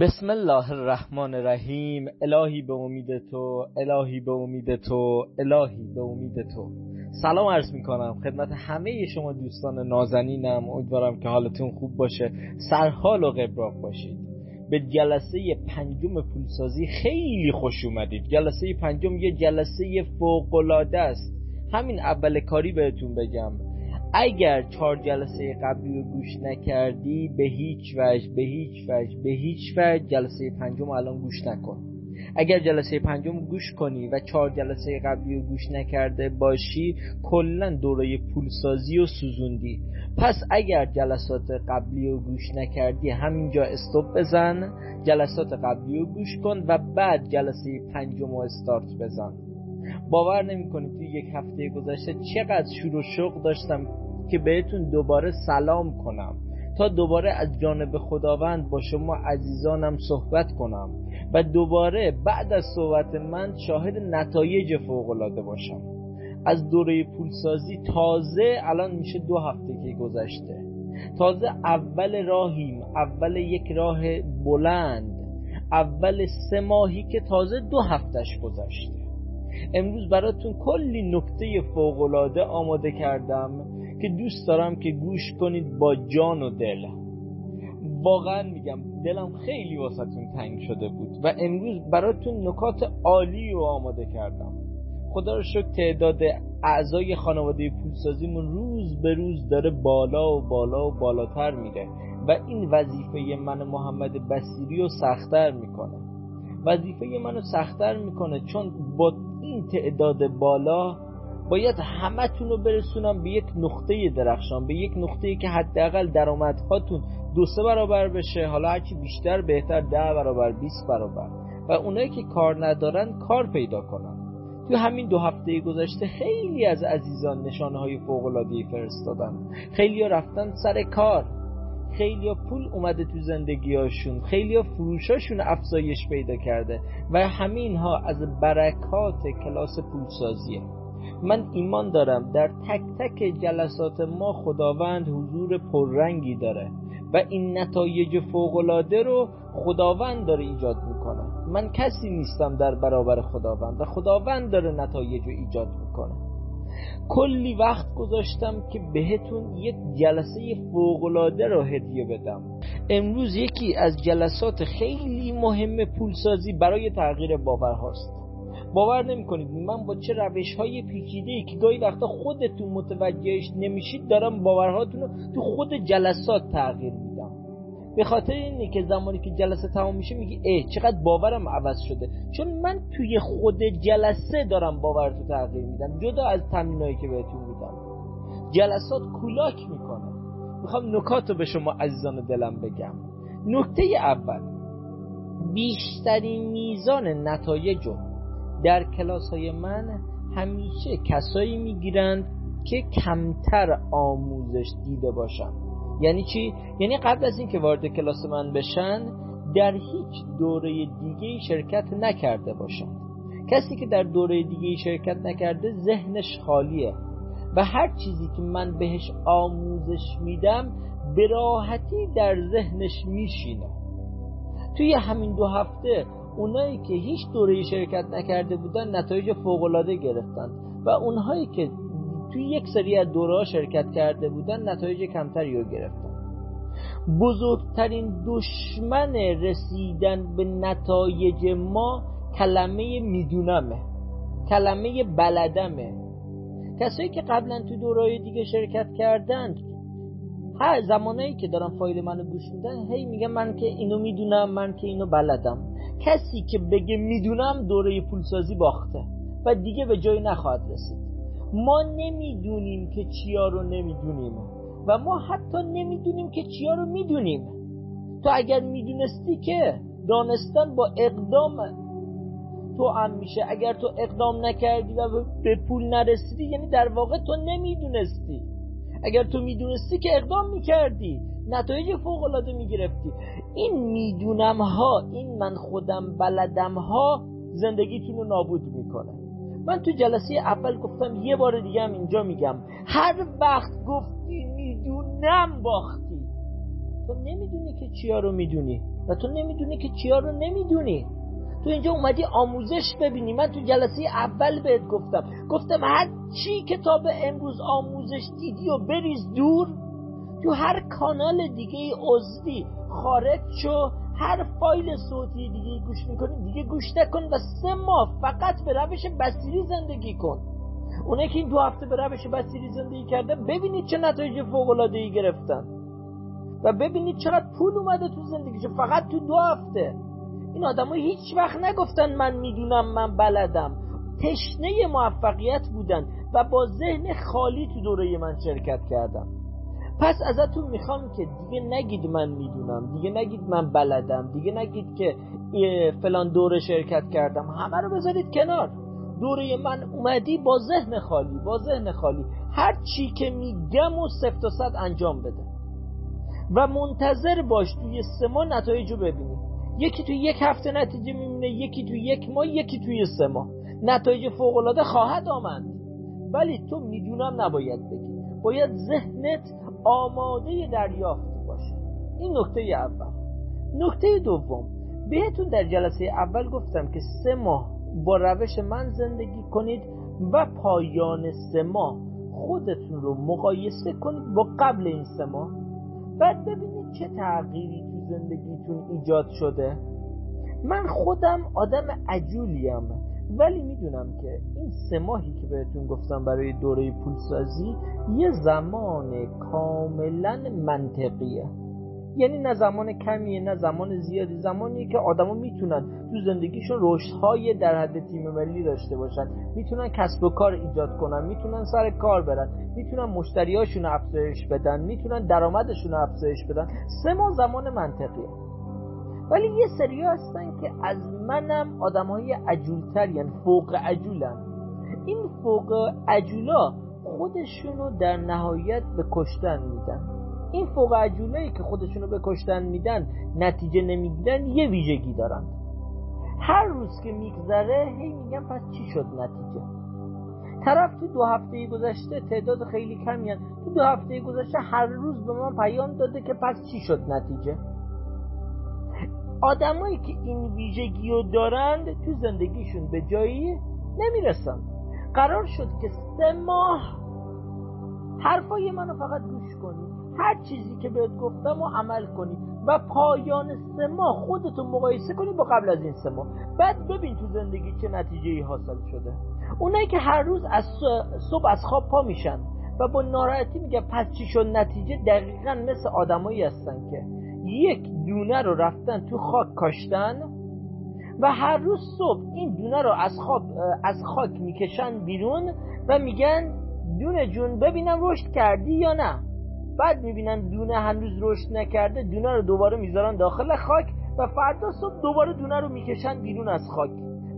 بسم الله الرحمن الرحیم. الهی به امید تو الهی به امید تو الهی به امید تو. سلام عرض می کنم خدمت همه شما دوستان نازنینم. امیدوارم که حالتون خوب باشه. سرحال و قبراق باشید. به جلسه پنجم پولسازی خیلی خوش اومدید. جلسه پنجم یه جلسه فوقلاده است. همین اول کاری بهتون بگم. اگر چهار جلسه قبلی رو گوش نکردی به هیچ وجه به هیچ وجه به هیچ وجه جلسه پنجم الان گوش نکن. اگر جلسه پنجم گوش کنی و چهار جلسه قبلی رو گوش نکرده باشی کلا دوره پولسازی و سوزوندی. پس اگر جلسات قبلی رو گوش نکردی همینجا استوب بزن جلسات قبلی رو گوش کن و بعد جلسه پنجم رو استارت بزن. باور نمی کنید توی یک هفته گذشته چقدر شور و شوق داشتم که بهتون دوباره سلام کنم. تا دوباره از جانب خداوند با شما عزیزانم صحبت کنم و دوباره بعد از صحبت من شاهد نتایج فوقالعاده باشم. از دوره پولسازی تازه الان میشه دو هفته که گذشته. تازه اول راهیم اول یک راه بلند اول سه ماهی که تازه دو هفتش گذشته. امروز براتون کلی نکته فوقالعاده آماده کردم. که دوست دارم که گوش کنید با جان و دل. واقعا میگم دلم خیلی واسهتون تنگ شده بود و امروز براتون نکات عالی رو آماده کردم. خدا رو شکر تعداد اعضای خانواده پولسازیمون روز به روز داره بالا و بالا و بالاتر میره و این وظیفه من محمد بسیری رو سختتر می‌کنه. وظیفه منو سختتر می‌کنه چون با این تعداد بالا باید همتون رو برسونم به یک نقطه درخشان به یک نقطه که حداقل درآمدهاتون دو سه برابر بشه حالا هرچی بیشتر بهتر ده برابر 20 برابر. و اونایی که کار ندارن کار پیدا کنن. تو همین دو هفته گذشته خیلی از عزیزان نشانه های فوق العاده فرستادن. خیلی ها رفتن سر کار. خیلی ها پول اومده تو زندگیاشون خیلی ها فروشاشون افزایش پیدا کرده. و همین ها از برکات کلاس پولسازیه. من ایمان دارم در تک تک جلسات ما خداوند حضور پررنگی داره و این نتایج فوقالعاده رو خداوند داره ایجاد می‌کنه. من کسی نیستم در برابر خداوند و خداوند داره نتایج رو ایجاد می‌کنه. کلی وقت گذاشتم که بهتون یک جلسه فوقالعاده رو هدیه بدم. امروز یکی از جلسات خیلی مهم پولسازی برای تغییر باورهاست. باور نمی کنید من با چه روش های پیچیده ای که گاهی وقتا خودتون متوجهش نمیشید دارم باورهاتون رو تو خود جلسات تغییر میدم. به خاطر اینه که زمانی که جلسه تمام میشه میگی ای چقدر باورم عوض شده. چون من توی خود جلسه دارم باورتو تغییر میدم جدا از تمرینایی که بهتون میدم. جلسات کولاک می‌کنه. می‌خوام نکات رو به شما عزیزان دلم بگم. نکته اول بیشترین میزان نتایج در کلاس های من همیشه کسایی می‌گیرند که کمتر آموزش دیده باشن یعنی چی؟ یعنی قبل از اینکه وارد کلاس من بشن در هیچ دوره دیگه شرکت نکرده باشن کسی که در دوره دیگه شرکت نکرده ذهنش خالیه و هر چیزی که من بهش آموزش میدم به راحتی در ذهنش میشینه. توی همین دو هفته اونایی که هیچ دوره شرکت نکرده بودن نتایج فوقالعاده گرفتن و اونهایی که توی یک سری از دوره شرکت کرده بودن نتایج کمتری رو گرفتن. بزرگترین دشمن رسیدن به نتایج ما کلمه میدونمه کلمه بلدمه. کسایی که قبلا تو دوره دیگه شرکت کردن هر زمانایی که دارم فایل منو گوش میدن هی میگه من که اینو می‌دونم من که اینو بلدم. کسی که بگه می‌دونم دوره پولسازی باخته و دیگه به جایی نخواهد رسید. ما نمی‌دونیم که چیا رو نمی‌دونیم و ما حتی نمی‌دونیم که چیا رو می‌دونیم. تو اگر می‌دونستی که دانستن با اقدام تو هم میشه. اگر تو اقدام نکردی و به پول نرسیدی یعنی در واقع تو نمی‌دونستی. اگر تو می‌دونستی که اقدام می‌کردی نتایج فوق العاده می‌گرفتی. این می‌دونم ها این من خودم بلدم ها زندگیتون رو نابود می‌کنه. من تو جلسه اول گفتم یه بار دیگه هم اینجا میگم. هر وقت گفتی می‌دونم باختی. تو نمی‌دونی که چیا رو می‌دونی و تو نمی‌دونی که چیا رو نمی‌دونی. تو اینجا اومدی آموزش ببینی. من تو جلسه اول بهت گفتم. گفتم هر چی که تا به امروز آموزش دیدی و بریز دور تو هر کانال دیگه عضوی خارج شو هر فایل صوتی دیگه گوش می‌کنی دیگه گوش نکن و سه ماه فقط به روش بسیری زندگی کن. اونه که این دو هفته به روش بسیری زندگی کردن ببینید چه نتایج فوق ای گرفتن. و ببینید چقدر پول اومده تو زندگیش فقط تو دو هفته. این آدم هیچ وقت نگفتن من می‌دونم من بلدم. تشنه موفقیت بودن و با ذهن خالی تو دوره من شرکت کردم. پس ازتون می‌خوام که دیگه نگید من می‌دونم دیگه نگید من بلدم دیگه نگید که فلان دوره شرکت کردم. همه رو بذارید کنار. دوره من اومدی با ذهن خالی با ذهن خالی. هر چی که میگم و سفت و صد انجام بده. و منتظر باش توی سه ماه نتایج رو ببینی. یکی توی یک هفته نتیجه می‌بینه یکی توی یک ماه یکی توی سه ماه. نتایج فوقالعاده خواهد آمد. ولی تو می‌دونم نباید بگی. باید ذهنت آماده دریافت باشه. این نکته اول. نکته دوم. بهتون در جلسه اول گفتم که سه ماه با روش من زندگی کنید و پایان سه ماه خودتون رو مقایسه کنید با قبل این سه ماه. بعد ببینید چه تغییری تو زندگیتون ایجاد شده. من خودم آدم عجولیم. ولی می‌دونم که این سه ماهی که بهتون گفتم برای دوره پولسازی یه زمان کاملا منطقیه. یعنی نه زمان کمیه نه زمان زیادی زمانیه که آدما می‌تونن تو زندگیشون رشدهای در حد تیم ملی داشته باشن. می‌تونن کسب و کار ایجاد کنن می‌تونن سر کار برن می‌تونن مشتریاشون افزایش بدن می‌تونن درآمدشون افزایش بدن. سه ماه زمان منطقیه. ولی یه سری هستن که از منم آدم های عجولتر یعنی فوق عجولن. این فوق عجولا خودشونو در نهایت به کشتن میدن. این فوق عجولایی که خودشونو به کشتن میدن نتیجه نمی‌گیرن یه ویژگی دارن. هر روز که میگذره هی میگن پس چی شد نتیجه؟ طرف تو دو هفته گذشته تعداد خیلی کمی تو دو هفته گذشته هر روز به من پیام داده که پس چی شد نتیجه؟ آدمایی که این ویژگی رو دارند تو زندگیشون به جایی نمی‌رسن. قرار شد که سه ماه حرفای منو فقط گوش کنی. هر چیزی که بهت گفتم و عمل کنی و پایان سه ماه خودتو مقایسه کنی با قبل از این سه ماه. بعد ببین تو زندگی چه نتیجه ای حاصل شده. اونایی که هر روز از صبح از خواب پا میشن و با ناراحتی میگه پس چی شد؟ نتیجه دقیقا مثل آدمایی هستن که یک دونه رو رفتن تو خاک کاشتن و هر روز صبح این دونه رو از, خواب از خاک می‌کشن بیرون و میگن دونه جون ببینم رشد کردی یا نه. بعد می‌بینن دونه هنوز رشد نکرده دونه رو دوباره می‌ذارن داخل خاک و فردا صبح دوباره دونه رو می‌کشن بیرون از خاک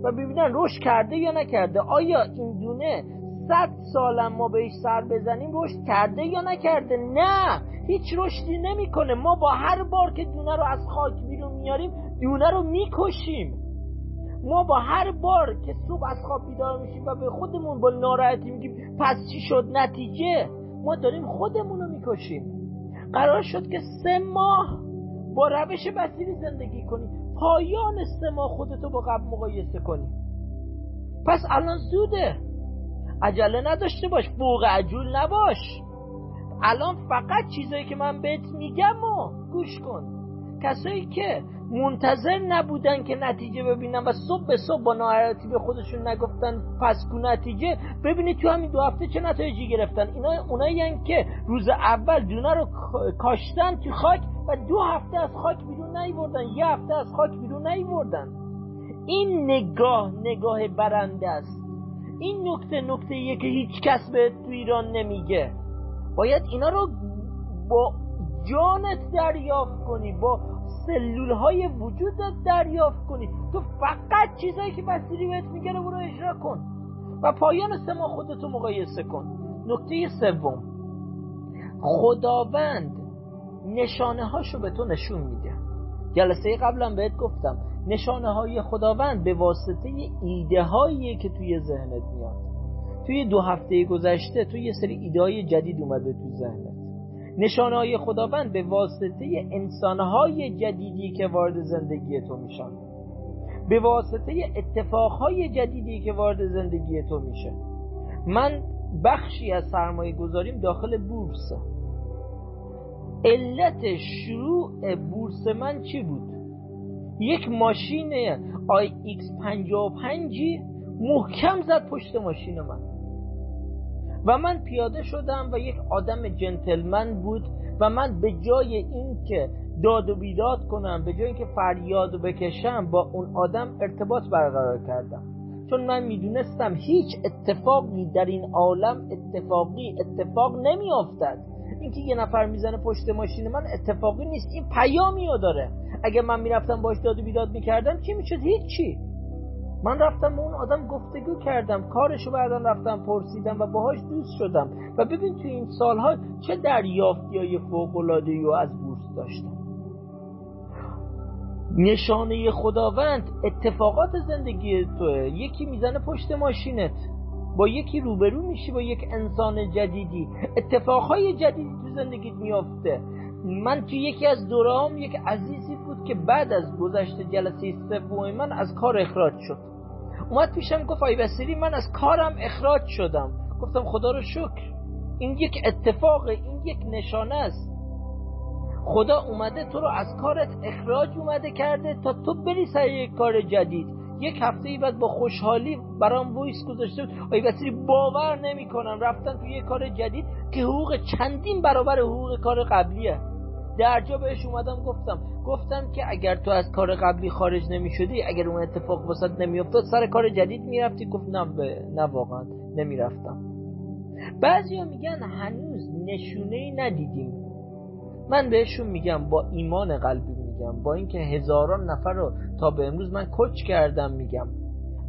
و ببینن رشد کرده یا نکرده. آیا این دونه صد سالم ما بهش سر بزنیم رشد کرده یا نکرده؟ نه! هیچ رشدی نمی‌کنه. ما با هر بار که دونه رو از خاک بیرون میاریم دونه رو می‌کشیم. ما با هر بار که صبح از خواب بیدار میشیم و به خودمون با ناراحتی میگیم پس چی شد نتیجه؟ ما داریم خودمون رو می‌کشیم. قرار شد که سه ماه با روش بسیری زندگی کنی پایان سه ماه خودتو با قبل مقایسه کنی. پس الان زوده. عجله نداشته باش. فوق عجول نباش. الان فقط چیزایی که من بهت میگم و گوش کن. کسایی که منتظر نبودن که نتیجه ببینن و صبح به صبح با ناراحتی به خودشون نگفتن پس کو نتیجه ببینید تو همین دو هفته چه نتایجی گرفتن. اینا اونایی که روز اول دونه رو کاشتن تو خاک و دو هفته از خاک بیرون نیوردن یه هفته از خاک بیرون نیوردن. این نگاه نگاه برنده است. این نکته نکته که هیچ کس به تو ایران نمیگه. باید اینا رو با جانت دریافت کنی با سلول های وجودت دریافت کنی. تو فقط چیزایی که بسیری بهت میگه رو اجرا کن و پایان سه ماه خودتو مقایسه کن. نکته سوم خداوند نشانه هاشو به تو نشون میده. جلسه قبلا بهت گفتم نشانه های خداوند به واسطه ایده هایی که توی ذهنت میاد. توی دو هفته گذشته توی یه سری ایده های جدید اومده تو ذهنت. نشانه های خداوند به واسطه انسانهای جدیدی که وارد زندگی تو میشن. به واسطه اتفاقهای جدیدی که وارد زندگی تو میشه. من بخشی از سرمایه گذاریم داخل بورس. علت شروع بورس من چی بود؟ یک ماشین IX 55 محکم زد پشت ماشین من. و من پیاده شدم و یک آدم جنتلمن بود و من به جای اینکه داد و بیداد کنم به جای اینکه فریاد بکشم با اون آدم ارتباط برقرار کردم. چون من می‌دونستم هیچ اتفاقی در این عالم اتفاقی اتفاق نمیافتد. اینکه یه نفر می‌زنه پشت ماشین من اتفاقی نیست. این پیامی رو داره. اگه من می‌رفتم باش داد و بیداد می‌کردم چی می‌شد؟ هیچی. من رفتم اون آدم گفتگو کردم کارشو بعدا رفتم پرسیدم و باهاش دوست شدم و ببین تو این سالها چه دریافتی های فوق و از بورس داشتم. نشانه خداوند اتفاقات زندگی توه. یکی می‌زنه پشت ماشینت با یکی روبرو میشی با یک انسان جدیدی. اتفاقهای جدیدی تو زندگیت میافته. من تو یکی از دورام یک عزیزی بود که بعد از گذشت جلسه سوم من از کار اخراج شد. اومد پیشم گفت آی بسیری من از کارم اخراج شدم. گفتم خدا رو شکر. این یک اتفاق این یک نشانه است. خدا اومده تو رو از کارت اخراج اومده کرده تا تو بری سر یک کار جدید. یک هفته ای بعد با خوشحالی برام ویس گذاشته بود. آی بسیری باور نمی‌کنم. رفتن تو یک کار جدید که حقوق چندین برابر حقوق کار قبلیه. در جا بهش اومدم گفتم گفتم که اگر تو از کار قبلی خارج نمی شدی اگر اون اتفاق وسط نمی افتاد سر کار جدید می‌رفتی. گفت نه نه واقعا نمی‌رفتم. بعضیا میگن هنوز نشونه ای ندیدیم. من بهشون میگم با ایمان قلبی میگم با اینکه هزاران نفر رو تا به امروز من کچ کردم میگم.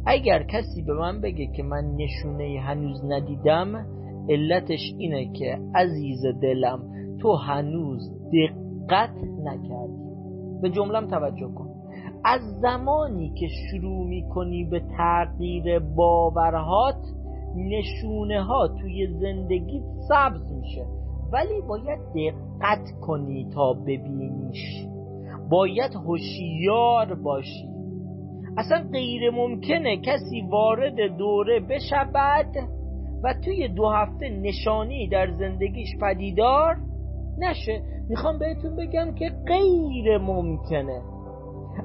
اگر کسی به من بگه که من نشونه هنوز ندیدم علتش اینه که عزیز دلم تو هنوز دقت نکردی. به جملم توجه کن. از زمانی که شروع می‌کنی به تغییر باورهات نشونه ها توی زندگی سبز میشه. ولی باید دقت کنی تا ببینیش. باید هوشیار باشی. اصلا غیر ممکنه کسی وارد دوره بشود و توی دو هفته نشانی در زندگیش پدیدار نشه. می‌خوام بهتون بگم که غیر ممکنه.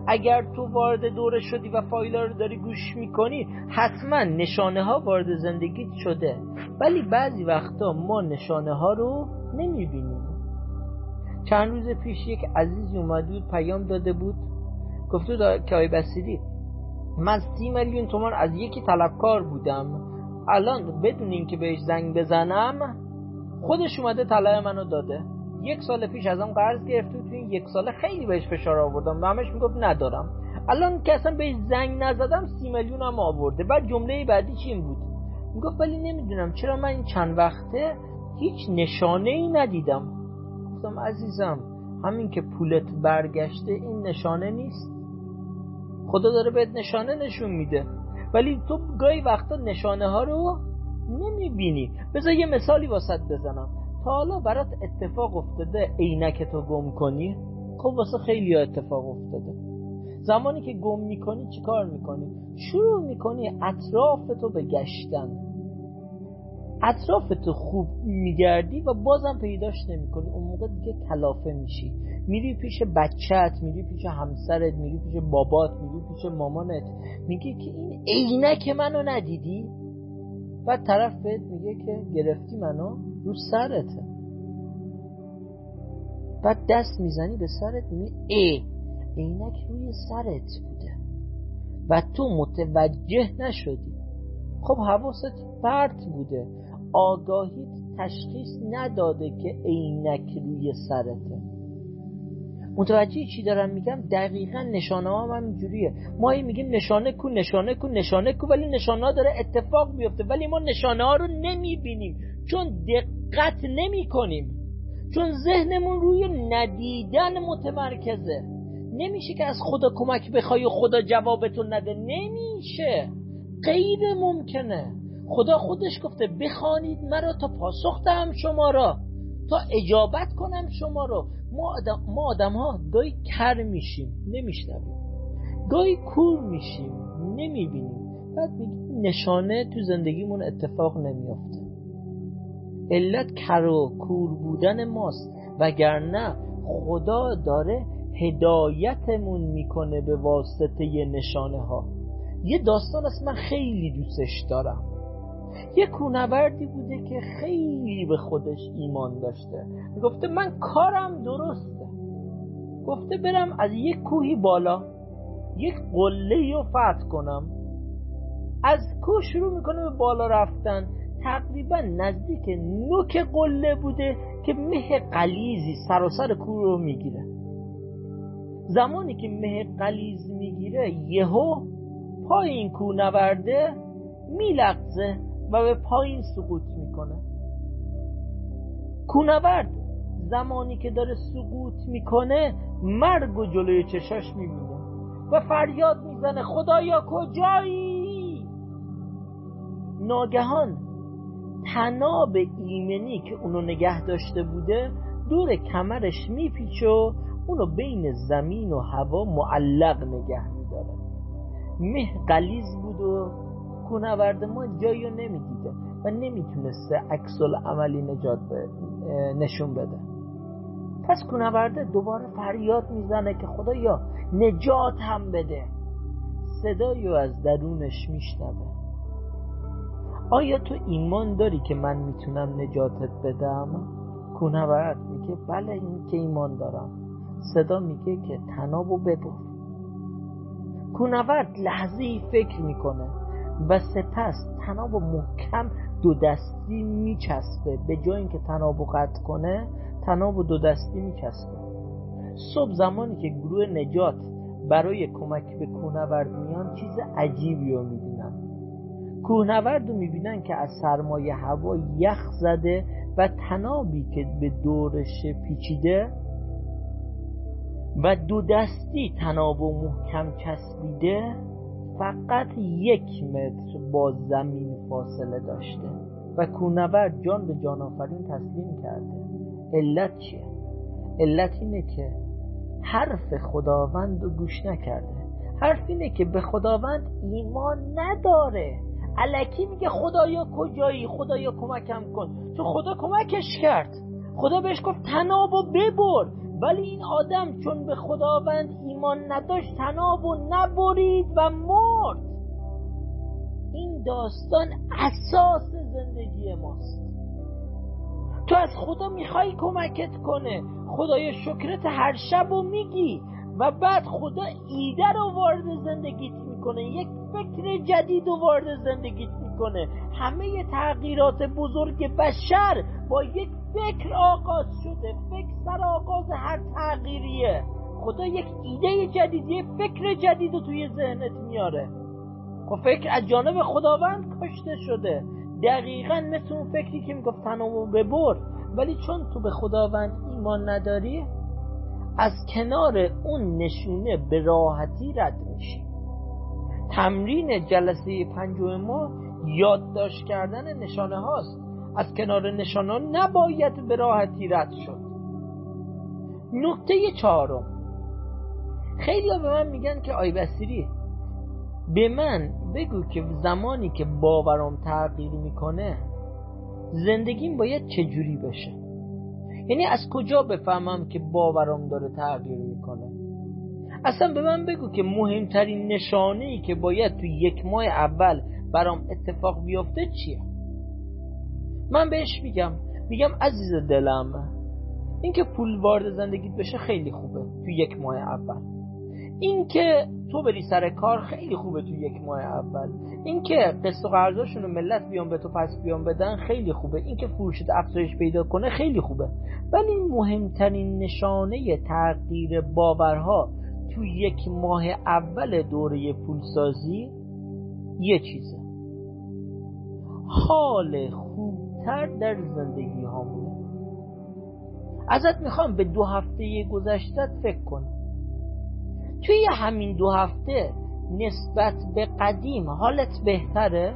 اگر تو وارد دوره شدی و فایلا رو داری گوش می‌کنی حتما نشانه ها وارد زندگیت شده. ولی بعضی وقتا ما نشانه ها رو نمی‌بینیم. چند روز پیش یک عزیزی اومد بود پیام داده بود. گفته دا... که آی بسیری من سی میلیون تومان از یکی طلبکار بودم. الان بدون که بهش زنگ بزنم خودش اومده طلب منو داده. یک سال پیش ازم قرض گرفته تو این یک سال خیلی بهش فشار آوردم و همش می‌گفت ندارم. الان که اصلا بهش زنگ نزدم سی میلیون هم آورده. بعد جمله بعدی چی بود؟ می‌گفت ولی نمی‌دونم چرا من این چند وقته هیچ نشانه ای ندیدم. گفتم عزیزم همین که پولت برگشته این نشانه نیست. خدا داره بهت نشانه نشون میده. ولی تو گاهی وقتا نشانه ها رو نمی‌بینی. بذار یه مثالی واسط بزنم. تا حالا برات اتفاق افتاده عینک تو گم کنی؟ خب واسه خیلی اتفاق افتاده. زمانی که گم می‌کنی چیکار می‌کنی؟ شروع می‌کنی اطراف تو به گشتن. اطراف تو خوب میگردی و بازم پیداش نمی‌کنی. اون موقع دیگه کلافه میشی. میری پیش بچت میری پیش همسرت میری پیش بابات میری پیش مامانت. میگی که این عینک منو ندیدی؟ بعد طرف بهت میگه که گرفتی منو. رو سرته. بعد دست می‌زنی به سرت می ای روی سرت بوده. و تو متوجه نشدی. خب حواست پرت بوده. آگاهیت تشخیص نداده که عینک روی سرته. متوجه چی دارم میگم؟ دقیقا نشانه ها هم اینجوریه. ما میگیم نشانه کو نشانه کو نشانه کو ولی نشانه ها داره اتفاق بیفته ولی ما نشانه ها رو نمی‌بینیم. چون دقت نمی کنیم. چون ذهنمون روی ندیدن متمرکزه. نمیشه که از خدا کمک بخوای و خدا جوابتون نده. نمیشه. غیر ممکنه. خدا خودش گفته بخوانید مرا تا پاسخ دهم شما را. تا اجابت کنم شما رو ما آدم, ما آدم ها گاهی کر میشیم. نمیشنویم. گاهی کور میشیم. نمی‌بینیم. بعد میگیم نشانه تو زندگیمون اتفاق نمیافته. علت کر و کور بودن ماست وگرنه خدا داره هدایتمون می‌کنه به واسطه نشانه ها یه داستان است من خیلی دوستش دارم. یه کونوردی بوده که خیلی به خودش ایمان داشته. گفته من کارم درسته. گفته برم از یک کوهی بالا یک قله رو فتح کنم. از کوه شروع می‌کنه به بالا رفتن. تقریبا نزدیک نوک قله بوده که مه قلیزی سراسر کوه رو می‌گیره. زمانی که مه قلیز می‌گیره یهو پای این کونورده میلغزه و به پایین سقوط می‌کنه. کونورد زمانی که داره سقوط می‌کنه مرگ و جلوی چشاش می‌بینه و فریاد می‌زنه خدایا کجایی؟ ناگهان تناب ایمنی که اونو نگه داشته بوده دور کمرش میپیچه و اونو بین زمین و هوا معلق نگه میداره. مه قلیز بود و کونورد ما جایی رو نمی‌دیده و نمی‌تونسته عکس عملی نجات نشون بده. پس کونورده دوباره فریاد می‌زنه که خدایا نجات هم بده. صدایی از درونش میشنوه. آیا تو ایمان داری که من می‌تونم نجاتت بدم؟ کونورد میگه بله این که ایمان دارم. صدا میگه که تنابو ببر. کونورد لحظه فکر می‌کنه و سپس تناب محکم دو دستی میچسبه. به جای اینکه تناب قطع کنه تناب دو دستی میچسبه. صبح زمانی که گروه نجات برای کمک به کوهنورد میان چیز عجیبی رو می‌بینن کوهنورد رو می‌بینن که از سرمایه هوا یخ زده و تنابی که به دورش پیچیده و دو دستی تناب و محکم چسبیده فقط یک متر با زمین فاصله داشته و کونورد جان به جان آفرین تسلیم کرده. علت چیه؟ علت اینه که حرف خداوند رو گوش نکرده. حرف اینه که به خداوند ایمان نداره. علکی میگه خدایا کجایی؟ خدایا کمکم کن. چون خدا کمکش کرد. خدا بهش گفت تناب و ببر. ولی این آدم چون به خداوند ایمان نداشت تناب و نبرید و مرد. این داستان اساس زندگی ماست. تو از خدا می‌خوای کمکت کنه. خدای شکرت هر شب و میگی. و بعد خدا ایده رو وارد زندگیت می‌کنه یک فکر جدید رو وارد زندگیت می‌کنه. همه تغییرات بزرگ بشر با یک فکر آغاز شده. فکر سر آغاز هر تغییریه. خدا یک ایده جدید یک فکر جدید رو توی ذهنت میاره. خب فکر از جانب خداوند کشته شده. دقیقا مثل اون فکری که می‌گفت تنامو ببر. ولی چون تو به خداوند ایمان نداری از کنار اون نشونه به راحتی رد میشی. تمرین جلسه پنجم ما یادداشت کردن نشانه هاست. از کنار نشانه نباید به راحتی رد شد. نکته چهارم. خیلی ها به من میگن که آی بسیری به من بگو که زمانی که باورم تغییر می‌کنه زندگیم باید چجوری بشه؟ یعنی از کجا بفهمم که باورم داره تغییر می‌کنه؟ اصلا به من بگو که مهمترین نشانه ای که باید تو یک ماه اول برام اتفاق بیفته چیه؟ من بهش میگم میگم عزیز دلم اینکه پول وارد زندگیت بشه خیلی خوبه تو یک ماه اول. اینکه تو بری سر کار خیلی خوبه تو یک ماه اول. اینکه قسط و قرضاشون ملت بیان به تو پس بیان بدن خیلی خوبه. اینکه فروشت افزایش پیدا کنه خیلی خوبه. ولی مهمترین نشانه تغییر باورها تو یک ماه اول دوره پولسازی یه چیزه. حال خوبتر در زندگی هامونه. ازت می‌خوام به دو هفته گذشتت فکر کن توی همین دو هفته نسبت به قدیم حالت بهتره؟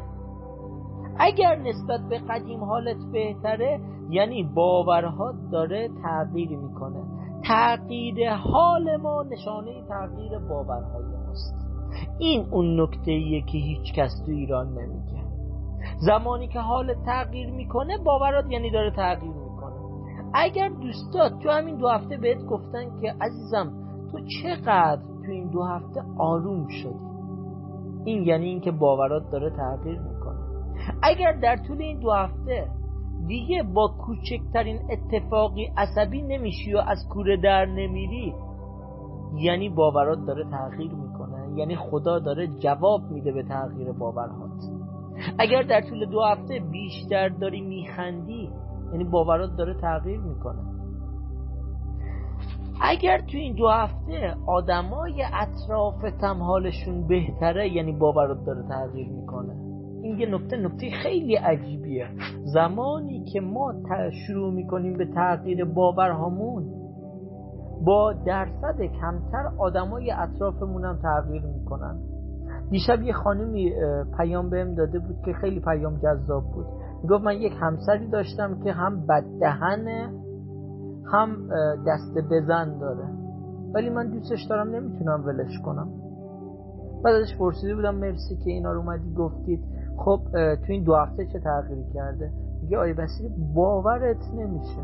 اگر نسبت به قدیم حالت بهتره یعنی باورها داره تغییر می‌کنه. تغییر حال ما نشانه تغییر باورهای ماست. این اون نکته ایه که هیچ کس تو ایران نمیگه. زمانی که حال تغییر می‌کنه باورات یعنی داره تغییر می‌کنه. اگر دوستات تو همین دو هفته بهت گفتن که عزیزم تو چقدر تو این دو هفته آروم شدی. این یعنی اینکه باورات داره تغییر می‌کنه. اگر در طول این دو هفته دیگه با کوچکترین اتفاقی عصبی نمیشی و از کوره در نمیری یعنی باورات داره تغییر می‌کنه. یعنی خدا داره جواب میده به تغییر باورهات. اگر در طول دو هفته بیشتر داری میخندی یعنی باورات داره تغییر می‌کنه. اگر تو این دو هفته آدمای اطرافتم حالشون بهتره یعنی باورات داره تغییر می‌کنه. این یه نکته نکته خیلی عجیبیه. زمانی که ما شروع می‌کنیم به تغییر باورهامون با درصد کمتر آدمای اطرافمون هم تغییر می‌کنن. دیشب یه خانمی پیام بهم داده بود که خیلی پیام جذاب بود. گفت من یک همسری داشتم که هم بددهنه هم دست بزن داره. ولی من دوستش دارم نمی‌تونم ولش کنم. بعد ازش پرسیده بودم مرسی که اینا رو اومدی گفتید. خب تو این دو هفته چه تغییری کرده؟ میگه آیه بسیری باورت نمیشه.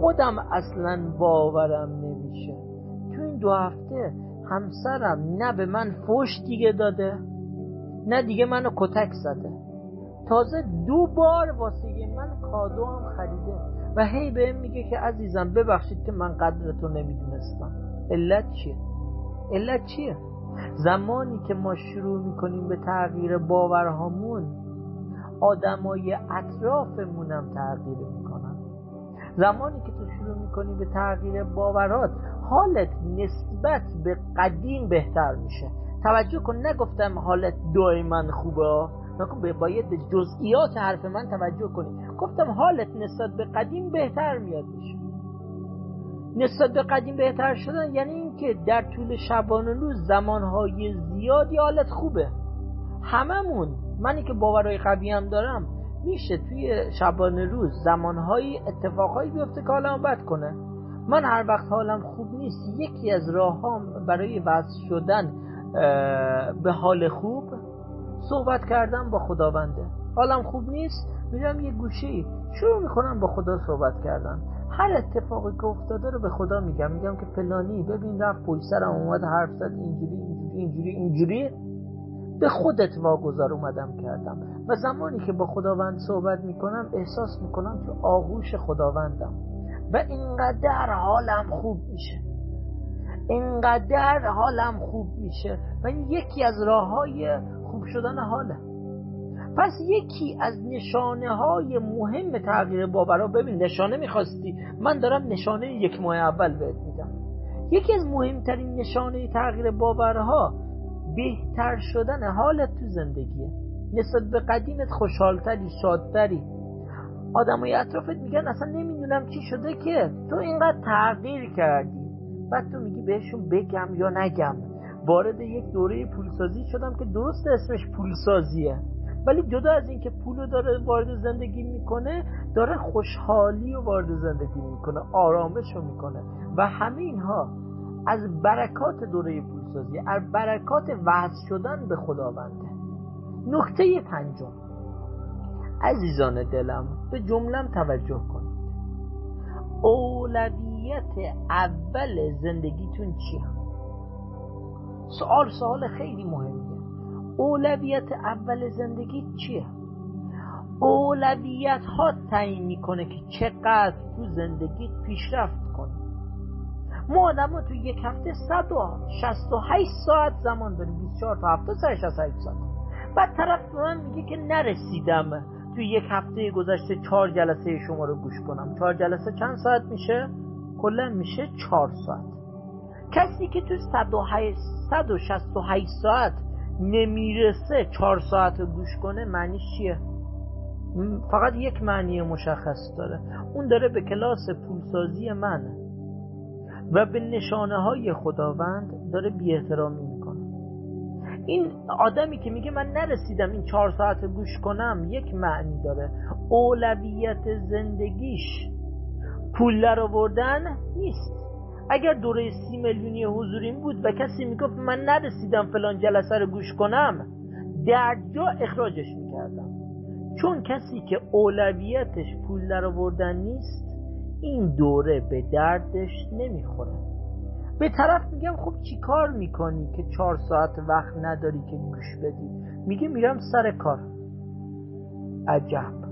خودم اصلا باورم نمیشه. تو این دو هفته همسرم نه به من فوش دیگه داده نه دیگه منو کتک زده. تازه دو بار واسه من کادو هم خریده. و هی بهم میگه که عزیزم ببخشید که من قدرتو نمی‌دونستم. علت چیه؟ علت چیه؟ زمانی که ما شروع می‌کنیم به تغییر باورهامون آدمای اطرافمونم تغییر می‌کنن. زمانی که تو شروع می‌کنی به تغییر باورات حالت نسبت به قدیم بهتر میشه. توجه کن نگفتم حالت دائما خوبه؟ باید به جزئیات حرف من توجه کنی. گفتم حالت نسبت به قدیم بهتر میاد میشه. نسبت به قدیم بهتر شدن یعنی اینکه در طول شبان روز زمانهای زیادی حالت خوبه. هممون منی که باورهای قوی هم دارم میشه توی شبان روز زمانهایی اتفاقهایی بیفته که حالم بد کنه. من هر وقت حالم خوب نیست یکی از راهام برای وضع شدن به حال خوب صحبت کردم با خداونده. حالم خوب نیست؟ میرم یه گوشه شروع می‌کنم با خدا صحبت کردن. هر اتفاقی که افتاده رو به خدا میگم. میگم که فلانی ببین رفت پشت سرم اومد حرف زد اینجوری اینجوری اینجوری اینجوری. به خودت واگذار اومدم کردم. و زمانی که با خداوند صحبت می‌کنم احساس می‌کنم که آغوش خداوندم. و اینقدر حالم خوب میشه. اینقدر حالم خوب میشه. و یکی از راه های شدن حاله. پس یکی از نشانه های مهم تغییر باورها ببین نشانه می‌خواستی. من دارم نشانه یک ماه اول بهت میدم. یکی از مهمترین نشانه تغییر باورها بهتر شدن حالت تو زندگیه. نسبت به قدیمت خوشحالتری شادتری. آدمای اطرافت میگن اصلا نمی‌دونم چی شده که تو اینقدر تغییر کردی. بعد تو میگی بهشون بگم یا نگم. وارد یک دوره پولسازی شدم که درست اسمش پولسازیه. ولی جدا از اینکه پول داره وارد زندگی می‌کنه داره خوشحالی و وارد زندگی می‌کنه آرامش رو می‌کنه. و همه اینها از برکات دوره پولسازی از برکات وحث شدن به خداونده. نکته پنجم. عزیزان دلم به جملم توجه کنید. اولویت اول زندگیتون چیه؟ سوال سوال خیلی مهمیه. اولویت اول زندگی چیه؟ اولویت ها تعیین می‌کنه که چقدر تو زندگی پیشرفت کنی. ما آدم تو یک هفته 168 ساعت زمان داریم. 24 تا هفته 168 ساعت. بعد طرف من میگه که نرسیدم. تو یک هفته گذشته چهار جلسه شما رو گوش کنم. چهار جلسه چند ساعت میشه؟ کلا میشه چهار ساعت. کسی که تو 168 ساعت نمی‌رسه چهار ساعت رو گوش کنه معنیش چیه؟ فقط یک معنی مشخص داره. اون داره به کلاس پولسازی من و به نشانه های خداوند داره بی احترامی می‌کنه. این آدمی که میگه من نرسیدم این چهار ساعت گوش کنم یک معنی داره. اولویت زندگیش پول در آوردن نیست. اگر دوره سی میلیونی حضوریم بود و کسی می‌گفت من نرسیدم فلان جلسه رو گوش کنم در جا اخراجش می‌کردم. چون کسی که اولویتش پول در آوردن نیست این دوره به دردش نمی‌خوره. به طرف میگم خب چی کار می‌کنی که چهار ساعت وقت نداری که گوش بدی؟ میگه میرم سر کار. عجب.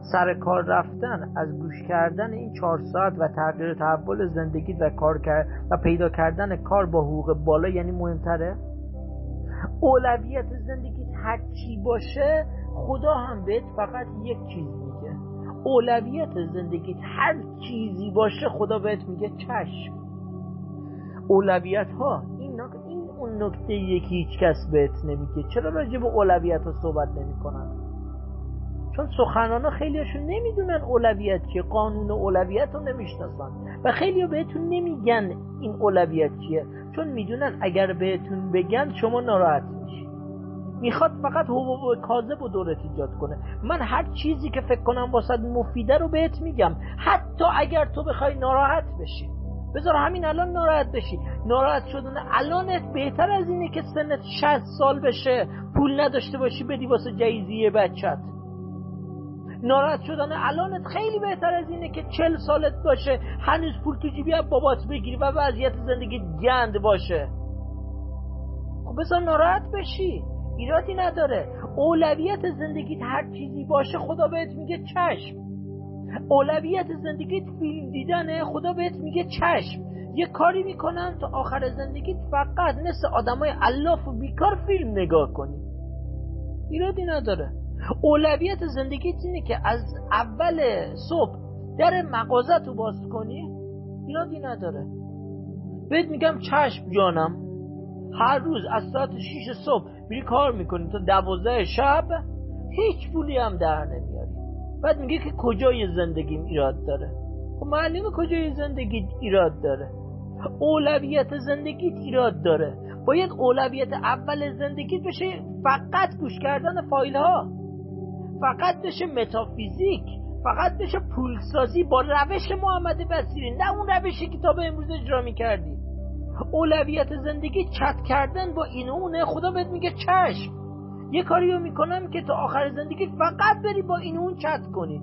سر کار رفتن از گوش کردن این چهار ساعت و تغییر تحول زندگی و کار کرد و پیدا کردن کار با حقوق بالا یعنی مهمتره؟ اولویت زندگی هر چی باشه خدا هم بهت فقط یک چیز میگه. اولویت زندگیت هر چیزی باشه خدا بهت میگه چشم. اولویت ها این, این اون نکته یکی هیچ کس بهت نمیگه. چرا راجع به اولویت ها صحبت نمی‌کنن؟ چون سخنانا خیلیشون نمی‌دونن اولویت چیه قانون اولویت رو نمی‌شناسن. و خیلی بهتون نمیگن این اولویت چیه چون می‌دونن اگر بهتون بگن شما ناراحت میشی. می‌خواد فقط حبوب کاذب و دورت ایجاد کنه. من هر چیزی که فکر کنم واسه مفیده رو بهت میگم. حتی اگر تو بخوای ناراحت بشی. بذار همین الان ناراحت بشی. ناراحت شدن الانت بهتر از اینه که سنت 60 سال بشه. پول نداشته باشی بدی واسه جایزیه بچت. ناراحت شدن. الانت خیلی بهتر از اینه که چل سالت باشه هنوز پول تو جیبی بابات بگیری و وضعیت زندگی گند باشه. خب بذار ناراحت بشی. ایرادی نداره. اولویت زندگیت هر چیزی باشه خدا بهت میگه چشم. اولویت زندگیت فیلم دیدنه خدا بهت میگه چشم. یه کاری می‌کنن تا آخر زندگیت فقط مثل آدمای علاف و بیکار فیلم نگاه کنی. ایرادی نداره. اولویت زندگیت اینه که از اول صبح در مغازه تو باز کنی. ایرادی نداره. بهت میگم چشم جانم. هر روز از ساعت 6 صبح میری کار می‌کنی. تا دوازده شب هیچ پولی هم در نمیاری. بعد میگه که کجای زندگیم ایراد داره؟ خب معلومه کجای زندگیت ایراد داره؟ اولویت زندگیت ایراد داره. باید اولویت اول زندگیت بشه فقط گوش کردن فایل ها فقط بشه متافیزیک فقط بشه پولسازی با روش محمد بسیری نه اون روشی که تا به امروز اجرا می‌کردی. اولویت زندگی چت کردن با این اونه خدا بهت میگه چشم. یه کاریو می‌کنم که تا آخر زندگی فقط بری با این اون چت کنی.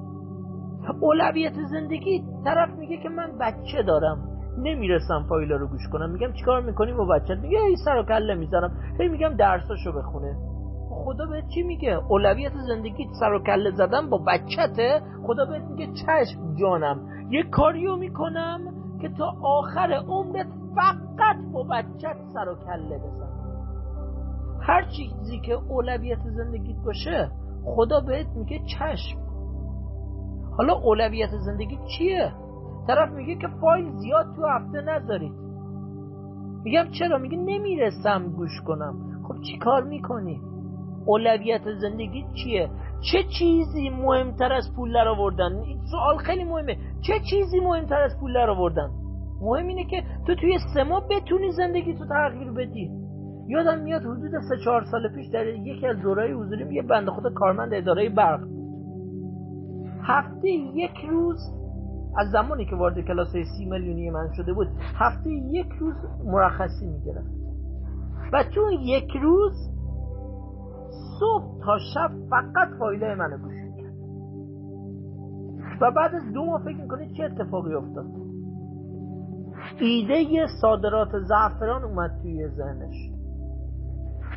اولویت زندگی طرف میگه که من بچه دارم. نمی‌رسم فایلا رو گوش کنم. میگم چیکار می‌کنی؟ با بچت میگه ای سر و کله می‌زنم هی میگم درساشو بخونه. خدا به چی میگه؟ اولویت زندگی سر و کله زدن با بچته. خدا بهت میگه چشم جانم. یه کاریو می‌کنم که تا آخر عمرت فقط با بچت سر و کله بزن. هر چیزی که اولویت زندگیت باشه خدا بهت میگه چشم. حالا اولویت زندگی چیه؟ طرف میگه که فایل زیاد تو هفته نذارید. میگم چرا؟ میگه نمی‌رسم گوش کنم. خب چی کار می‌کنی؟ اولویت زندگی چیه؟ چه چیزی مهمتر از پول در آوردن؟ سوال خیلی مهمه. چه چیزی مهمتر از پول در آوردن؟ مهم اینه که تو توی سه ماه بتونی زندگی تو تغییر بدی. یادم میاد حدود سه چهار سال پیش در یکی از دورهای حضوریم یه بنده خدا کارمند اداره برق هفته یک روز از زمانی که وارد کلاس سی میلیونی من شده بود هفته یک روز مرخصی می‌گرفت. و تو یک روز صبح تا شب فقط فایله منو گوش و بعد از دو ماه فکر می‌کنید چه اتفاقی افتاد؟ ایده صادرات زعفران اومد توی ذهنش.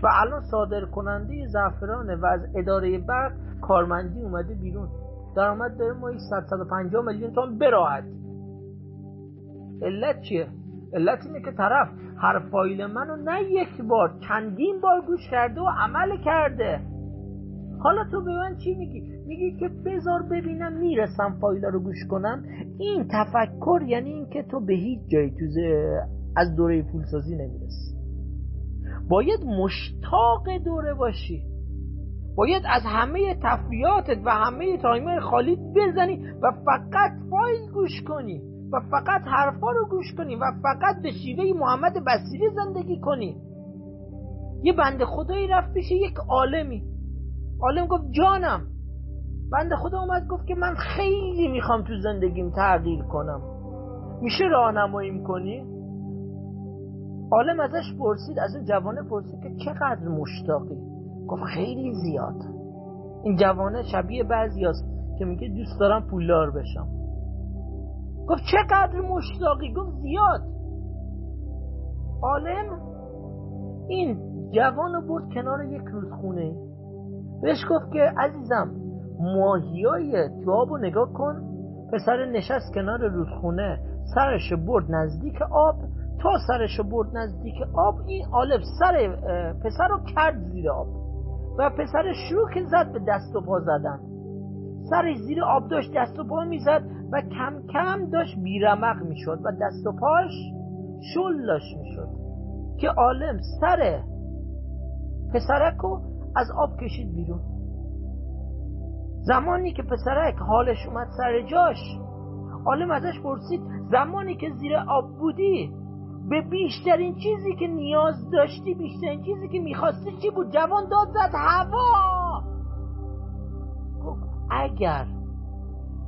و الان صادر کننده زعفرانه و از اداره برق کارمندی اومده بیرون. درآمد داره ماهی 150 میلیون تومان براحت علت چیه؟ علت اینه که طرف هر فایل منو نه یک بار چندین بار گوش کرده و عمل کرده. حالا تو به من چی میگی؟ میگی که بذار ببینم می‌رسم فایل رو گوش کنم. این تفکر یعنی اینکه تو به هیچ جایی تو از دوره پولسازی نمی‌رسی. باید مشتاق دوره باشی. باید از همه تفریاتت و همه تایمر خالی بزنی و فقط فایل گوش کنی. و فقط حرفا رو گوش کنی و فقط به شیوه محمد بسیری زندگی کنی یه بنده خدایی رفت پیش یک عالمی. عالم گفت جانم. بنده خدا اومد گفت که من خیلی می‌خوام تو زندگیم تغییر کنم. میشه راهنماییم کنی عالم ازش پرسید از اون جوانه پرسید که چقدر مشتاقی؟ گفت خیلی زیاد. این جوانه شبیه بعضی هست که میگه دوست دارم پولدار بشم. گفت چقدر مشتاقی؟ گفت زیاد. عالم این جوان رو برد کنار یک رودخونه بهش گفت که عزیزم ماهیای تو آب نگاه کن. پسر نشست کنار رودخونه سرش برد نزدیک آب. تا سرش برد نزدیک آب این عالم سر پسر رو کرد زیر آب. و پسر شروع که زد به دست و پا زدن. سرش زیر آب داشت دست و پا می‌زد و کم کم داشت بیرمق می‌شد و دست و پاش شل داشت می‌شد که عالم سر پسرک رو از آب کشید بیرون. زمانی که پسرک حالش اومد سر جاش عالم ازش پرسید زمانی که زیر آب بودی به بیشترین چیزی که نیاز داشتی بیشترین چیزی که می‌خواستی چی بود؟ جوان داد زد هوا! اگر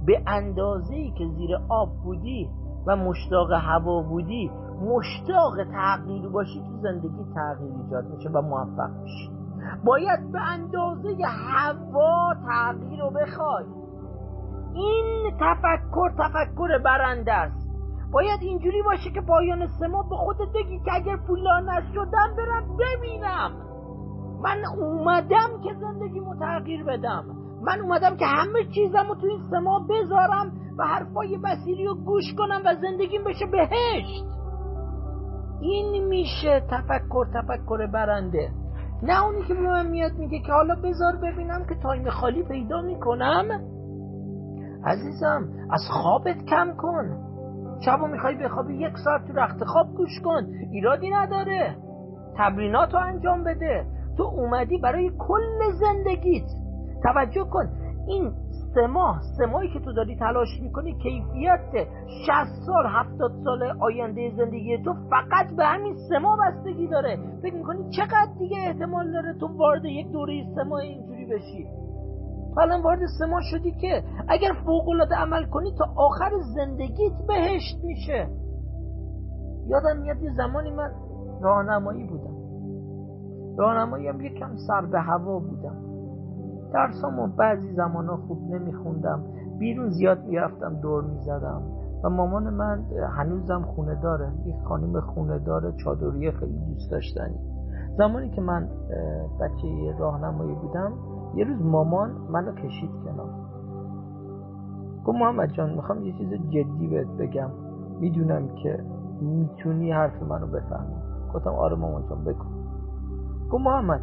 به اندازه ای که زیر آب بودی و مشتاق هوا بودی مشتاق تغییر باشی تو زندگی تغییر ایجاد میشه و موفق میشی. باید به اندازه هوا تغییر رو بخوای. این تفکر تفکر برنده است. باید اینجوری باشه که پایان سما به خودت بگی که اگر پولدار نشدم برم ببینم. من اومدم که زندگی تغییر بدم. من اومدم که همه چیزم رو تو این سما بذارم و حرفای بسیری رو گوش کنم و زندگیم بشه بهشت. این میشه تفکر تفکر برنده. نه اونی که به من میاد میگه که حالا بذار ببینم که تایم خالی پیدا می‌کنم. عزیزم از خوابت کم کن. شبو می‌خوای بخوابی یک ساعت تو رخت خواب گوش کن. ایرادی نداره. تمرینات رو انجام بده. تو اومدی برای کل زندگیت. توجه کن. این سه ماه سه ماهی که تو داری تلاش می‌کنی کیفیت 60 سال 70 سال آینده زندگی تو فقط به همین سه ماه بستگی داره. فکر می‌کنی چقدر دیگه احتمال داره تو وارد یک دوره سه ماه اینجوری بشی؟ حالا وارد سه ماه شدی که اگر فوق العاده عمل کنی تا آخر زندگیت بهشت میشه. یادم میاد یه زمانی من راهنمایی بودم. راهنمایی هم یکم سر به هوا بودم. درسامو بعضی زمان ها خوب نمیخوندم. بیرون زیاد می‌رفتم دور می‌زدم. و مامان من هنوزم خونه داره یک خانم خونه داره چادری خیلی دوست داشتنی. زمانی که من بچه راهنمایی بودم یه روز مامان منو کشید کنار. گفت محمد جان می‌خوام یه چیز جدی بهت بگم. می‌دونم که می‌تونی حرف منو بفهمی. گفتم آره مامان جان بگو. گفت محمد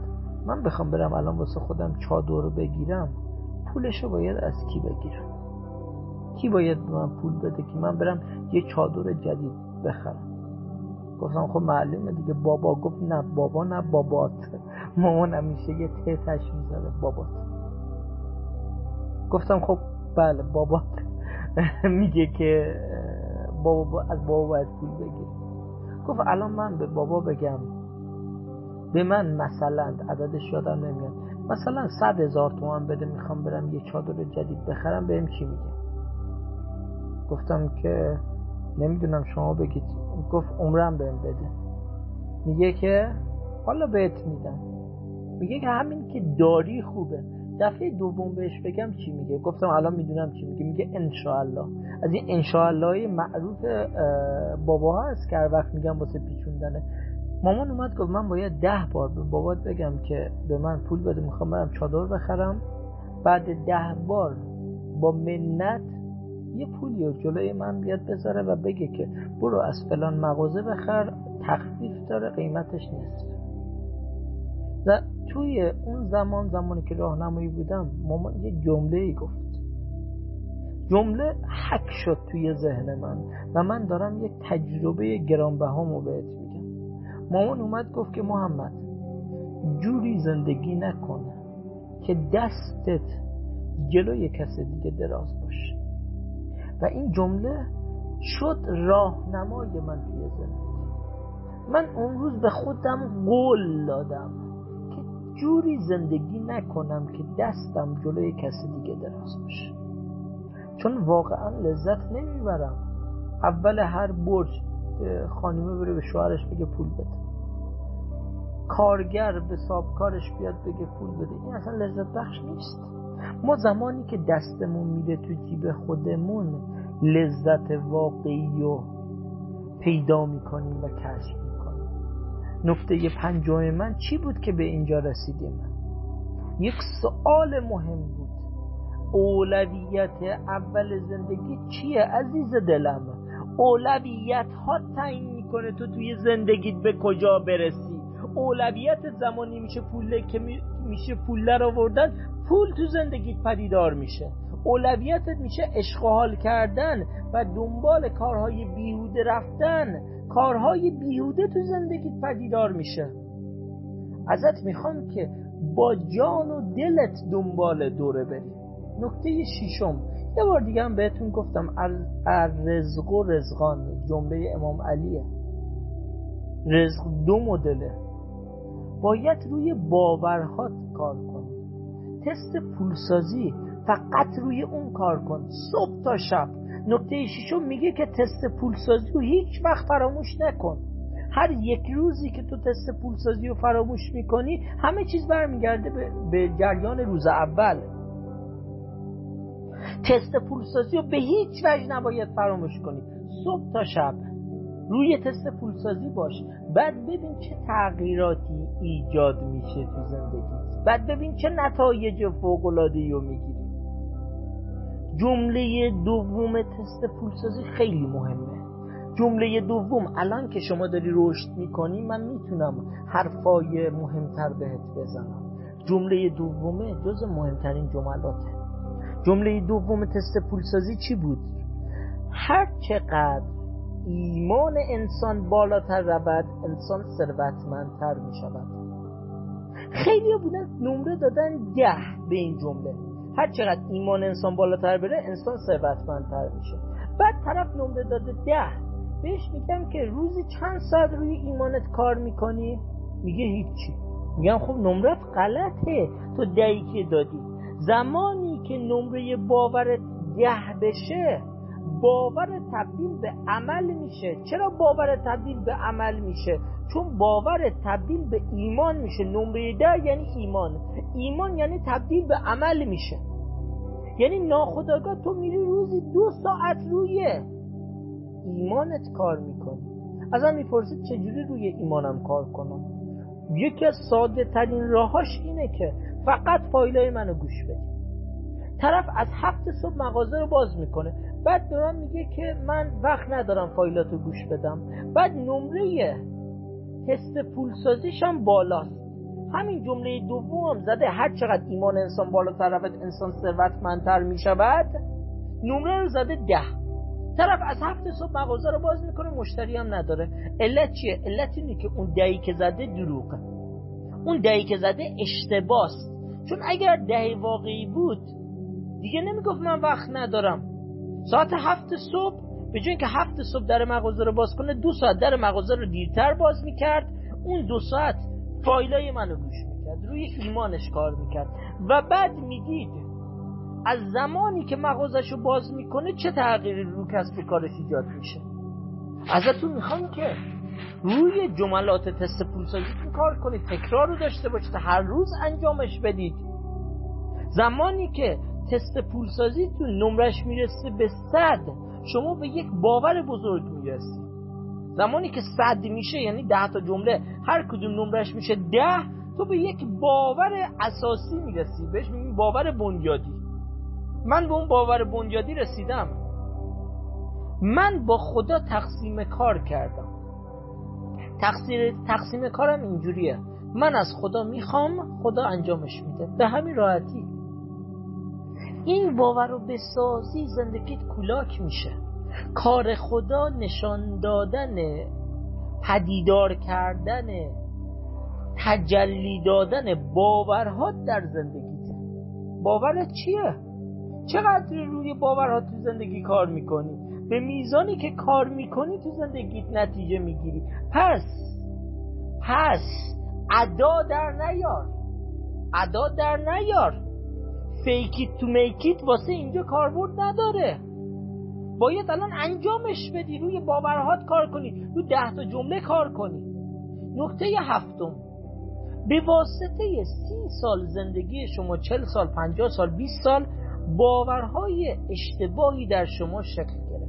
من بخوام برم الان واسه خودم چادر رو بگیرم پولشو باید از کی بگیرم؟ کی باید به من پول بده که من برم یه چادر جدید بخرم؟ گفتم خب معلومه دیگه بابا گفت نه بابا نه بابات. مامان همیشه یه تش می‌زنه بابات. گفتم خب بله بابات میگه که بابا از بابا باید پول بگیر گفت الان من به بابا بگم به من مثلا عددش یادم نمیاد. مثلا صد هزار تومن بده می‌خوام برم یه چادر جدید بخرم بهم چی میگه؟ گفتم که نمی‌دونم شما بگید. گفت عمرم بهم بده. میگه که حالا بهت میدم. میگه که همین که داری خوبه. دفعه دوم بهش بگم چی میگه؟ گفتم الان می‌دونم چی میگه. میگه انشاءالله. از این انشاءالله معروف بابا هست که هر وقت میگم واسه پیچوندنه مامان اومد گفت من باید ده بار به بابات بگم که به من پول بده می‌خوام برم چادر بخرم. بعد ده بار با منت یه پولی رو جلوی من بیاد بذاره و بگه که برو از فلان مغازه بخر تخفیف داره قیمتش نیست. و توی اون زمان زمانی که راهنمایی بودم مامان یه جمله ای گفت. جمله حک شد توی ذهن من و من دارم یک تجربه گرانبهامو بهت مامان اومد گفت که محمد جوری زندگی نکن که دستت جلوی کس دیگه دراز باشه. و این جمله شد راهنمای من توی زندگی. من اون روز به خودم قول دادم جوری زندگی نکنم که دستم جلوی کسی دیگه دراز باشه. چون واقعا لذت نمی‌برم. اول هر برج خانمه بره به شوهرش بگه پول بده. کارگر به سابکارش بیاد بگه پول بده. این اصلا لذت بخش نیست. ما زمانی که دستمون میره تو جیب خودمون لذت واقعی رو پیدا می‌کنیم و کشف می‌کنیم. نکته پنجم من چی بود که به اینجا رسیدیم؟ یک سوال مهم بود. اولویت اول زندگی چیه عزیز دلم؟ اولویت ها تعیین می‌کنه تو توی زندگیت به کجا برسی. اولویت زمانی میشه پول که میشه پول در آوردن پول تو زندگیت پدیدار میشه. اولویتت میشه اشغال کردن و دنبال کارهای بیهوده رفتن. کارهای بیهوده تو زندگیت پدیدار میشه. ازت می‌خوام که با جان و دلت دنبال دوره بری. نکته شیشم یه بار دیگه هم بهتون گفتم رزق و رزقان جمله امام علیه. رزق دو مدله. باید روی باورهات کار کن. تست پولسازی فقط روی اون کار کن. صبح تا شب. نکته شیشم میگه که تست پولسازی رو هیچ وقت فراموش نکن. هر یک روزی که تو تست پولسازی رو فراموش می‌کنی همه چیز برمیگرده به جریان روز اول. تست پولسازی رو به هیچ وجه نباید فراموش کنی. صبح تا شب روی تست پولسازی باش. بعد ببین چه تغییراتی ایجاد میشه تو زندگی. بعد ببین چه نتایج فوقلادهی رو می‌گیری. جمله دوم تست پولسازی خیلی مهمه. جمله دوم الان که شما داری رشد می‌کنی من می‌تونم حرفای مهمتر بهت بزنم. جمله دومه جز مهمترین جملاته جمله دوم تست پولسازی چی بود؟ هر چقدر ایمان انسان بالاتر رود انسان ثروتمندتر می شود خیلی بودن نمره دادن ده به این جمله. هر چقدر ایمان انسان بالاتر بره انسان ثروتمندتر میشه. بعد طرف نمره داده ده. بهش میگم که روزی چند ساعت روی ایمانت کار می‌کنی؟ میگه هیچی. میگم خب نمرت غلطه. تو دهی که دادی. زمانی که نمره باورت ده بشه باور تبدیل به عمل میشه. چرا باور تبدیل به عمل میشه؟ چون باور تبدیل به ایمان میشه. نمره ده یعنی ایمان. ایمان یعنی تبدیل به عمل میشه. یعنی ناخداگاه تو میری روزی دو ساعت روی ایمانت کار می‌کنی. ازم می‌پرسید چجوری روی ایمانم کار کنم؟ یکی از ساده ترین راهاش اینه که فقط فایلای منو گوش بدی طرف از هفت صبح مغازه رو باز می‌کنه. بعد به من میگه که من وقت ندارم فایلاتو گوش بدم. بعد نمره تست پولسازیش هم بالاست. همین جمله دوم زده. هر چقدر ایمان انسان بالاتر رود انسان ثروتمندتر می‌شود. نمره رو زده ده. طرف از هفت صبح مغازه رو باز می‌کنه مشتری هم نداره. علت چیه؟ علت اینه که اون دهی که زده دروغه. اون دهی که زده اشتباست. چون اگر دهی واقعی بود دیگه نمی‌گفت من وقت ندارم. ساعت هفت صبح به جای که هفت صبح در مغازه رو باز کنه دو ساعت در مغازه رو دیرتر باز می‌کرد. اون دو ساعت فایلای منو گوش می‌کرد روی ایمانش کار می‌کرد. و بعد می‌دید از زمانی که مغازش رو باز می‌کنه چه تغییری رو کسب کارش ایجاد میشه؟ ازتون می‌خوام که روی جملات تست پولسازیتون کار کنید؟ تکرار رو داشته باشید هر روز انجامش بدید. زمانی که تست پولسازیتون نمرش می‌رسه به صد شما به یک باور بزرگ می‌رسید. زمانی که صد میشه یعنی ده تا جمله هر کدوم نمرش میشه ده تو به یک باور اساسی می‌رسی بهش میگیم باور بنیادی. من به اون باور بنیادی رسیدم. من با خدا تقسیم کار کردم. تقسیم, تقسیم کارم اینجوریه. من از خدا می‌خوام خدا انجامش میده. به همین راحتی. این باور رو بسازی زندگیت کولاک میشه. کار خدا نشان دادن پدیدار کردن تجلی دادن باورها در زندگیته. باورت چیه؟ چقدر روی باورها تو زندگی کار می‌کنی؟ به میزانی که کار می‌کنی تو زندگیت نتیجه می‌گیری. پس پس ادا در نیار. ادا در نیار. فیکیت تو میکیت واسه اینجا کاربرد نداره. باید الان انجامش بدی. روی باورهات کار کنی. روی ده تا جمله کار کنی. نکته هفتم. به واسطه سی سال زندگی شما چل سال پنجاه سال 20 سال باورهای اشتباهی در شما شکل گرفت.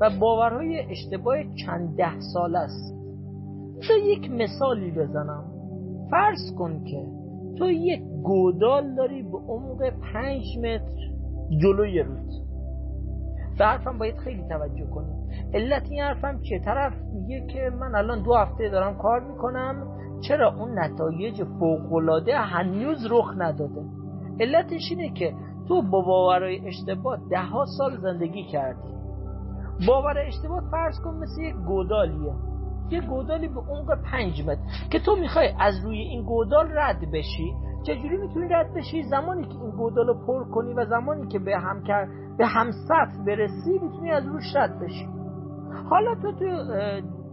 و باورهای اشتباه چند ده سال است. تو یک مثالی بزنم. فرض کن که تو یک گودال داری به عمق پنج متر جلوی رود. به حرفم باید خیلی توجه کنی. علت این حرفم چه؟ طرف میگه که من الان دو هفته دارم کار می‌کنم. چرا اون نتایج فوقالعاده هنوز رخ نداده؟ علتش اینه که تو با باورهای اشتباه ده ها سال زندگی کردی. باور اشتباه فرض کن مثل یک گودالیه. یه گودالی به عمق پنج متر. که تو می‌خوای از روی این گودال رد بشی چجوری می‌تونی رد بشی؟ زمانی که این گودال رو پر کنی و زمانی که به هم کر... به هم سطح برسی می‌تونی از روش رد بشی. حالا تو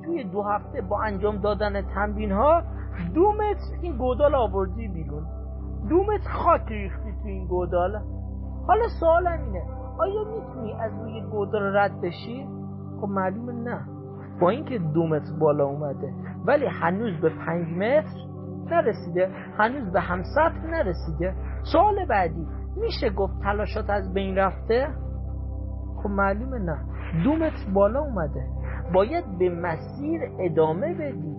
توی دو هفته با انجام دادن تمرین ها دو متر این گودال آوردی بیرون. دو متر خاک ریختی تو این گودال. حالا سوالم اینه آیا می‌تونی از روی گودال رد بشی؟ خب معلومه نه. با اینکه دو متر بالا اومده ولی هنوز به پنج متر نرسیده هنوز به هم سطح نرسیده. سوال بعدی میشه گفت تلاشات از بین رفته؟ خب معلومه نه. دو متر بالا اومده. باید به مسیر ادامه بدی.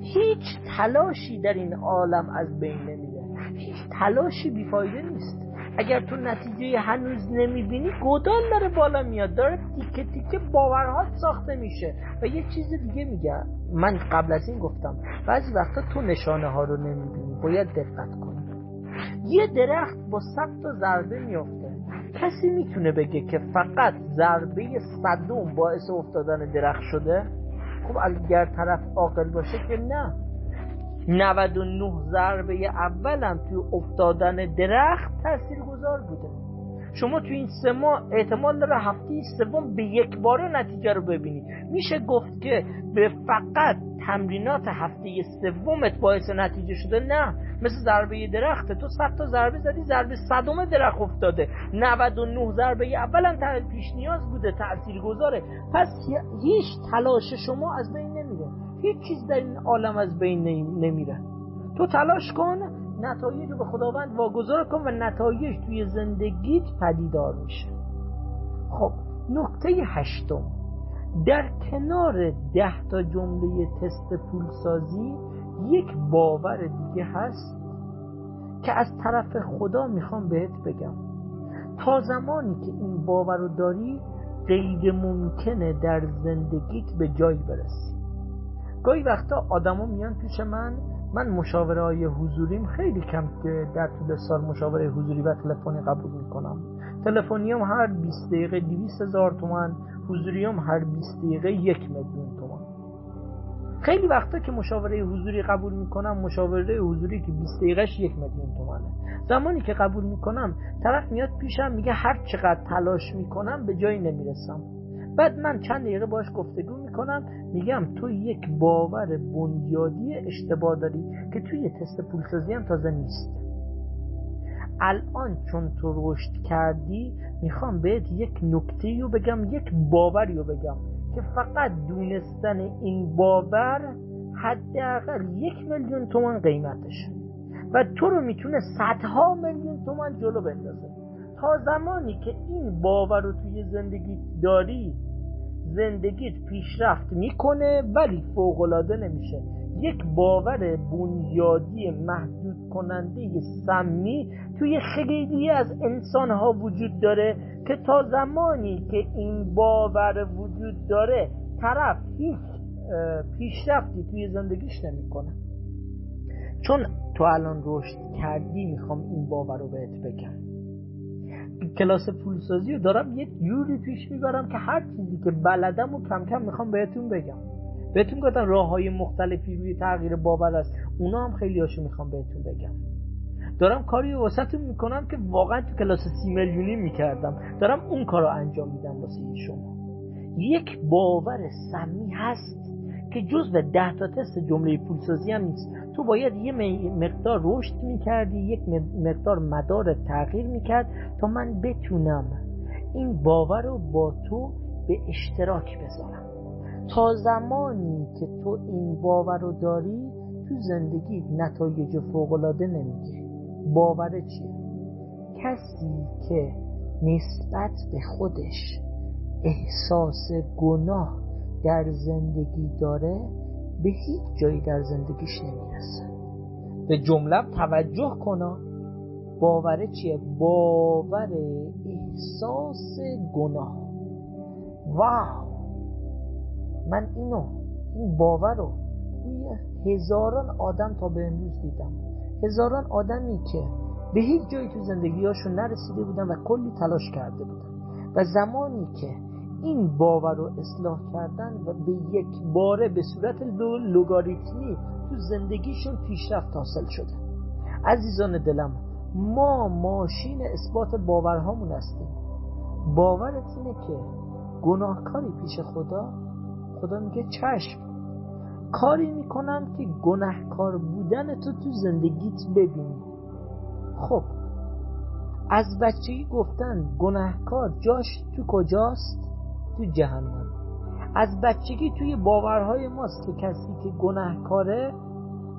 هیچ تلاشی در این عالم از بین نمیره. هیچ تلاشی بیفایده نیست. اگر تو نتیجه هنوز نمی‌بینی گودال داره بالا میاد داره تیکه تیکه باورهات ساخته میشه. و یه چیز دیگه میگم. من قبل از این گفتم بعضی وقتا تو نشانه ها رو نمی‌بینی باید دقت کنی. یه درخت با صد تا ضربه میفته کسی می‌تونه بگه که فقط ضربه صدوم باعث افتادن درخت شده؟ خب اگر طرف عاقل باشه که نه. 99 ضربه اولم توی افتادن درخت تأثیر گذار بوده. شما توی این سه ماه احتمال داره هفته سوم به یک باره نتیجه رو ببینی میشه گفت که به فقط تمرینات هفته سومت باعث نتیجه شده؟ نه. مثل ضربه درخته تو صد تا ضربه زدی ضربه صدم درخت افتاده. 99 ضربه اولم پیش نیاز بوده تأثیر گذاره پس هیچ تلاش شما از بین هیچ چیز در این عالم از بین نمیره. تو تلاش کن نتایج رو به خداوند واگذار کن و نتایج توی زندگیت پدیدار میشه. خب نکته هشتم. در کنار ده تا جمله تست پولسازی یک باور دیگه هست که از طرف خدا می‌خوام بهت بگم. تا زمانی که این باور رو داری غیر ممکنه در زندگیت به جایی برسی. گاهی وقتا آدما میان پیش من من مشاوره های حضوریم خیلی کم که در طول سال مشاوره حضوری و تلفنی قبول می‌کنم. تلفنی هم هر 20 دقیقه 200 هزار تومن حضوری هم هر 20 دقیقه یک میلیون تومن خیلی وقتا که مشاوره حضوری قبول می‌کنم مشاوره حضوری که 20 دقیقهش یک میلیون تومنه زمانی که قبول می‌کنم طرف میاد پیشم میگه هر چقدر تلاش می‌کنم به جایی نمی‌رسم. بعد من چند دقیقه باش گفتگو می‌کنم میگم تو یک باور بنیادی اشتباه داری که توی تست پولسازی هم تازه نیست. الان چون تو رشد کردی می‌خوام بهت یک نکته رو بگم یک باوری رو بگم که فقط دونستن این باور حداقل یک میلیون تومان قیمتش. و تو رو می‌تونه صدها میلیون تومان جلو بندازه. تا زمانی که این باور رو توی زندگی داری زندگیت پیشرفت می‌کنه ولی فوقالعاده نمیشه. یک باور بنیادی محدود کننده سمی توی خیلی از انسان ها وجود داره که تا زمانی که این باور وجود داره طرف هیچ پیشرفتی توی زندگیش نمی‌کنه. چون تو الان رشد کردی می‌خوام این باور رو بهت بگم. کلاس پولسازی رو دارم یه جوری پیش می‌برم که هر چیزی که بلدم و کم کم می‌خوام بهتون بگم. بهتون گفتم راه های مختلفی روی تغییر باور است. اونا هم خیلی هاشو می‌خوام بهتون بگم. دارم کاری واسهتون می‌کنم که واقعا تو کلاس سی میلیونی می‌کردم. دارم اون کار رو انجام میدم واسه شما. یک باور سمی هست که جز به ده تا تست جمله پولسازی هم نیست. تو باید یه مقدار رشد می‌کردی یک مقدار مدار تغییر می‌کرد تا من بتونم این باور رو با تو به اشتراک بذارم. تا زمانی که تو این باور رو داری تو زندگی نتایج فوقالعاده نمی‌گیری. باور چیه کسی که نسبت به خودش احساس گناه در زندگی داره به هیچ جایی در زندگیش نمی‌رسه. به جمله توجه کنا. باور چیه؟ باور احساس گناه. واو! من اینو این باور رو روی هزاران آدم تا به امروز دیدم. هزاران آدمی که به هیچ جایی تو زندگیهاشون نرسیده بودن و کلی تلاش کرده بودن. و زمانی که این باور رو اصلاح کردن و به یک باره به صورت لوگاریتمی تو زندگیشون پیشرفت حاصل شده. عزیزان دلم ما ماشین اثبات باورهامون هستیم. باورت اینه که گناهکاری پیش خدا خدا میگه چشم. کاری می‌کنم که گناهکار بودن تو تو زندگیت ببینی. خب از بچگی گفتن گناهکار جاش تو کجاست؟ تو جهنم. از بچگی توی باورهای ماست که کسی که گناهکاره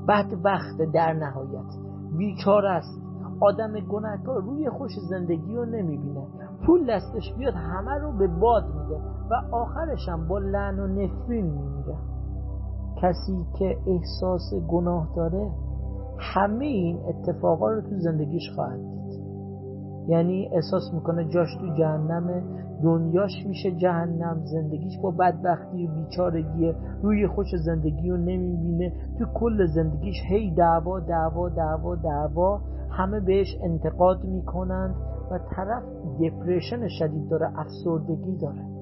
بدبخت در نهایت. بیچاره است. آدم گناهکار روی خوش زندگی رو نمی‌بینه. پول دستش بیاد همه رو به باد میده و آخرش هم با لعن و نفرین میمیره. کسی که احساس گناه داره همه این اتفاقا رو تو زندگیش خواهد دید. یعنی احساس می‌کنه جاش تو جهنم دنیاش میشه جهنم زندگیش با بدبختی و بیچارگی روی خوش زندگی رو نمی‌بینه. تو کل زندگیش هی دعوا دعوا دعوا دعوا. همه بهش انتقاد می‌کنند و طرف دپریشن شدید داره افسردگی داره.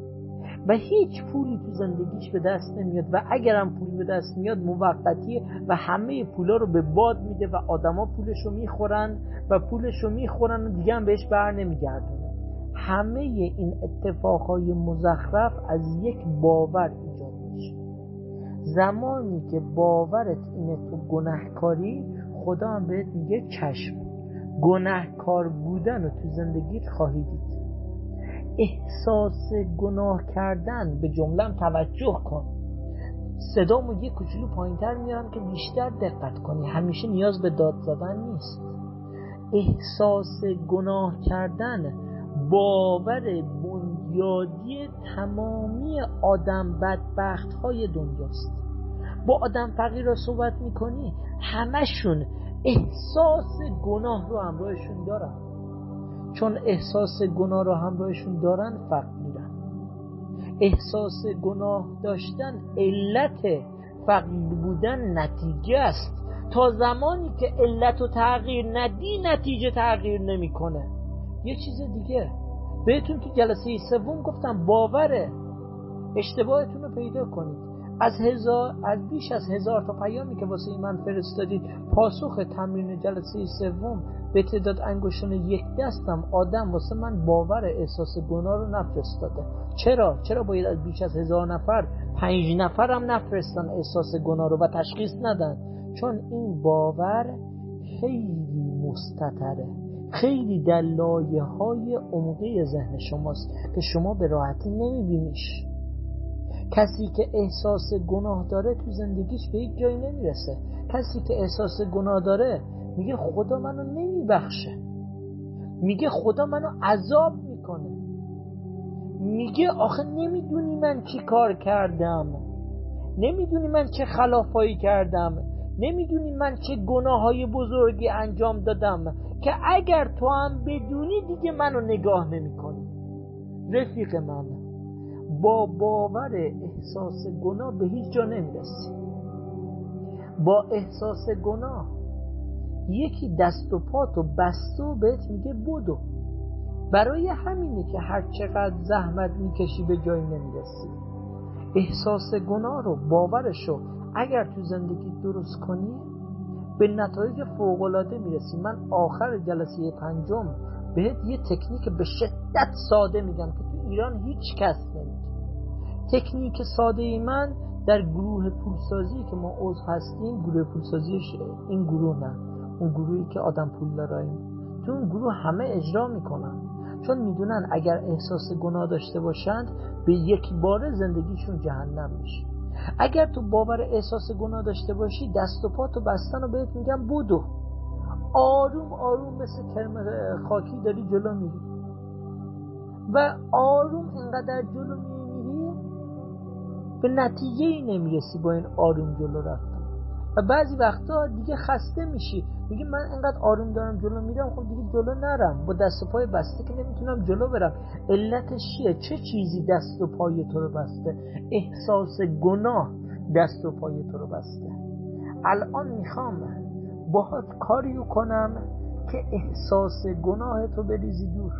و هیچ پولی تو زندگیش به دست نمیاد. و اگرم پولی به دست میاد موقتیه و همه پولا رو به باد میده و آدما پولش رو می‌خورن و پولش رو می‌خورن و دیگه هم بهش بر نمیگردونه. همه این اتفاقهای مزخرف از یک باور ایجاد میشه. زمانی که باورت اینه تو گناهکاری خدا هم بهت میگه چشم. گناهکار بودن و تو زندگیت خواهی دید. احساس گناه کردن به جملم توجه کن. صدامو یه کوچولو پایینتر میارم که بیشتر دقت کنی. همیشه نیاز به داد زدن نیست. احساس گناه کردن باور بنیادی تمامی آدم بدبخت های دنیاست. با آدم فقیر را صحبت می‌کنی همشون احساس گناه رو همراهشون دارن. چون احساس گناه رو همراهشون دارن فقر میرن احساس گناه داشتن علت فقیر بودن نتیجه است. تا زمانی که علت و تغییر ندی نتیجه تغییر نمی‌کنه. یه چیز دیگه. بهتون تو جلسه سوم گفتم باوره. اشتباهتون رو پیدا کنید. از هزار از بیش از هزار تا پیامی که واسه من فرستادید پاسخ تمرین جلسه سوم به تعداد انگشتان یک دستم آدم واسه من باور احساس گناه رو نفرستاده. چرا؟ چرا باید از بیش از هزار نفر پنج نفرم نفرستن احساس گناه رو و تشخیص ندن؟ چون این باور خیلی مستطره. خیلی در لایه های عمقی ذهن شماست که شما به راحتی نمیبینیش. کسی که احساس گناه داره تو زندگیش به یک جایی نمی‌رسه. کسی که احساس گناه داره میگه خدا منو نمیبخشه. میگه خدا منو عذاب می‌کنه. میگه آخه نمی‌دونی من چی کار کردم. نمی‌دونی من چه خلافایی کردم. نمی‌دونی من چه گناه های بزرگی انجام دادم که اگر تو هم بدونی دیگه منو نگاه نمی‌کنی. رفیق من. با باور احساس گناه به هیچ جا نمی‌رسی. با احساس گناه یکی دست و پاتو بسته و بهت میگه بدو. برای همینه که هر چقدر زحمت می‌کشی به جایی نمی‌رسی. احساس گناه رو باورشو اگر تو زندگی درست کنی به نتایج فوقالعاده می‌رسی. من آخر جلسه پنجم بهت یه تکنیک به شدت ساده میگم که تو ایران هیچ کس نمیگه تکنیک ساده ای من در گروه پولسازی که ما عضو هستیم گروه پولسازی این گروه نه. اون گروهی که آدم پول داراییم تو اون گروه همه اجرا می‌کنن. چون می‌دونن اگر احساس گناه داشته باشند به یک بار زندگیشون جهنم میشه. اگر تو باور احساس گناه داشته باشی دست و پا تو بستن و بهت میگم بودو آروم آروم مثل کرم خاکی داری جلو میری. و آروم اینقدر جلو میری به نتیجه ای نمی‌رسی با این آروم جلو رفتن. و بعضی وقتا دیگه خسته میشی. میگه من اینقدر آروم دارم جلو میرم خب دیگه جلو نرم. با دست و پای بسته که نمی‌تونم جلو برم. علتش چیه؟ چه چیزی دست و پای تو رو بسته؟ احساس گناه دست و پای تو رو بسته. الان می‌خوام باهات کاریو کنم که احساس گناه تو بریزی دور.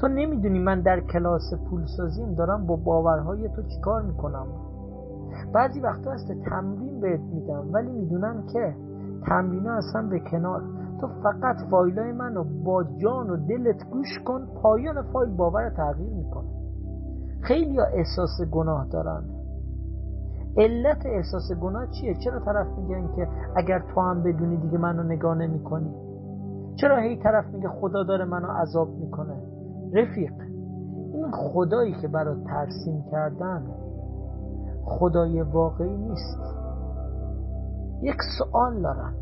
تو نمی‌دونی من در کلاس پولسازیم دارم با باورهای تو چیکار می‌کنم. بعضی وقتا هست تمرین بهت میدم ولی می‌دونم که تمرین اصلا به کنار. تو فقط فایلای منو با جان و دلت گوش کن پایان فایل باور تغییر می‌کنه. خیلی ها احساس گناه دارن. علت احساس گناه چیه؟ چرا طرف میگن که اگر تو هم بدونی دیگه منو نگاه نمی کنی؟ چرا هی طرف میگه خدا داره منو عذاب می‌کنه؟ رفیق. این خدایی که برات ترسیم کردن خدای واقعی نیست. یک سوال دارم.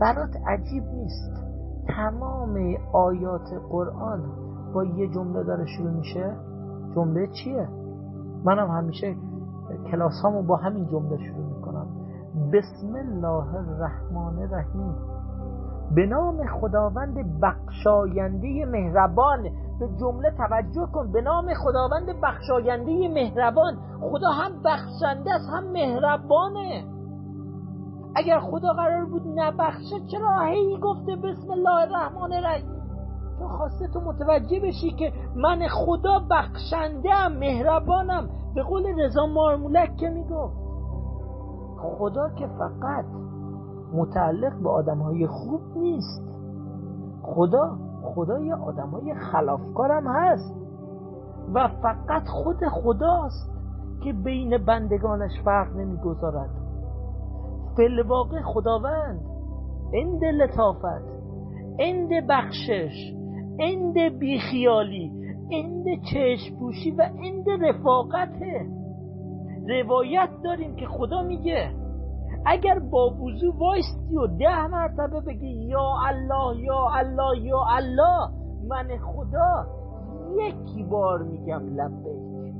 برات عجیب نیست. تمام آیات قرآن با یه جمله داره شروع میشه؟ جمله چیه؟ منم همیشه کلاس هامو با همین جمله شروع می‌کنم. بسم الله الرحمن الرحیم. به نام خداوند بخشاینده مهربان به جمله توجه کن به نام خداوند بخشاینده مهربان. خدا هم بخشنده است هم مهربانه. اگر خدا قرار بود نبخشه چرا هی گفته بسم الله الرحمن الرحیم؟ تو خواسته تو متوجه بشی که من خدا بخشندم مهربانم. به قول رضا مارمولک که می‌گفت خدا که فقط متعلق به آدم های خوب نیست. خدا خدای آدم های خلافکارم هست و فقط خود خداست که بین بندگانش فرق نمی‌گذارد. فی‌الواقع خداوند end لطافت end بخشش end بیخیالی end چشم‌پوشی و end رفاقته. روایت داریم که خدا میگه اگر با وضو وایستی و ده مرتبه بگی یا الله یا الله یا الله من خدا یکی بار میگم لبیک.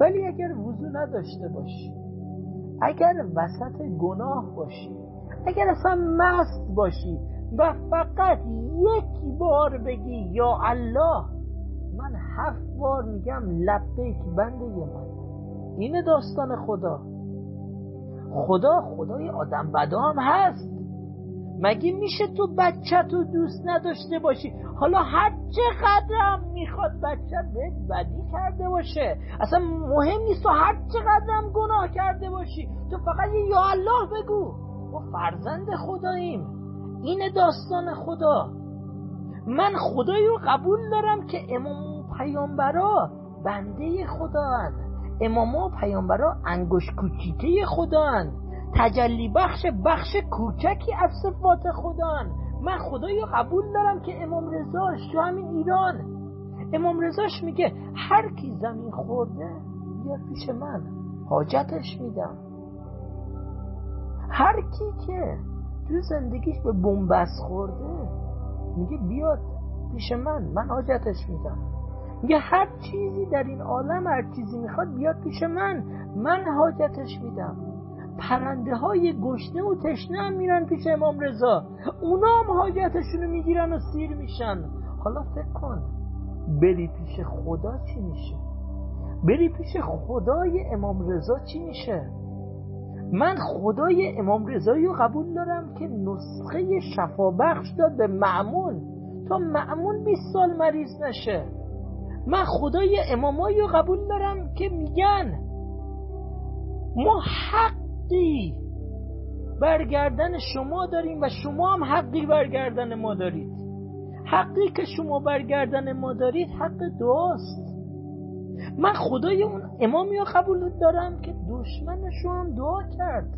ولی اگر وضو نداشته باشی اگر وسط گناه باشی اگر اصلا مست باشی و فقط یک بار بگی یا الله من هفت بار میگم لبیک بنده من. این داستان خدا. خدا خدای آدم بدا هم هست. مگه میشه تو بچه تو دوست نداشته باشی؟ حالا هر چقدرم می‌خواد بچه بهت بدی کرده باشه. اصلا مهم نیست تو هر چقدرم گناه کرده باشی. تو فقط یه یا الله بگو. ما فرزند خداییم. این داستان خدا. من خدایی رو قبول دارم که امام پیامبرا بنده خدا هن. امام و پیامبرا انگوش کوچیکه خدا هن. تجلی بخش بخش کوچکی از صفات خدا من خدایی قبول دارم که امام رضاش تو همین ایران. امام رضاش میگه هر کی زمین خورده بیاد پیش من. حاجتش میدم. هر کی که تو زندگیش به بنبست خورده میگه بیاد پیش من. من حاجتش میدم. میگه هر چیزی در این عالم هر چیزی می‌خواد بیاد پیش من. من حاجتش میدم. پرنده های گشنه و تشنه هم میرن پیش امام رضا. اونا هم حاجتشونو می‌گیرن و سیر میشن. حالا فکر کن بری پیش خدا چی میشه؟ بری پیش خدای امام رضا چی میشه؟ من خدای امام رضایی رو قبول دارم که نسخه شفابخش داد به معمون تا معمون 20 سال مریض نشه. من خدای امامایی رو قبول دارم که میگن ما حقی برگردن شما داریم و شما هم حقی برگردن ما دارید. حقی که شما برگردن ما دارید حق دعاست من خدای اون امامی رو قبول دارم که دشمنش رو هم دعا کرد.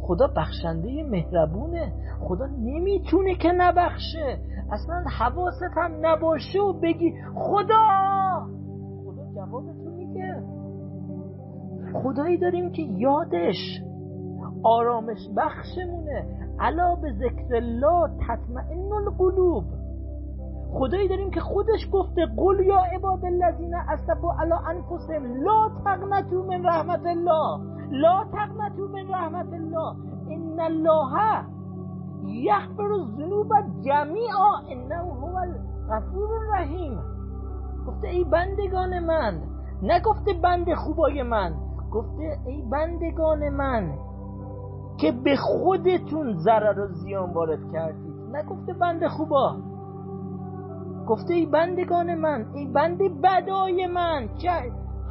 خدا بخشنده مهربونه. خدا نمی‌تونه که نبخشه. اصلا حواست هم نباشه و بگی خدا خدایی داریم که یادش آرامش بخشمونه. علا به ذکر الله تطمئن القلوب. خدایی داریم که خودش گفته قل یا عباد الذین اسرفوا علی انفسهم لا تقنطوا من رحمت الله. لا تقنطوا من رحمت الله. ان الله یغفر الذنوب جمیعا. انه هو الغفور الرحیم. گفته ای بندگان من نگفته بند خوبای من. گفته ای بندگان من که به خودتون ضرر و زیان وارد کردید. نگفته بند خوبا. گفته ای بندگان من ای بند بدای من چه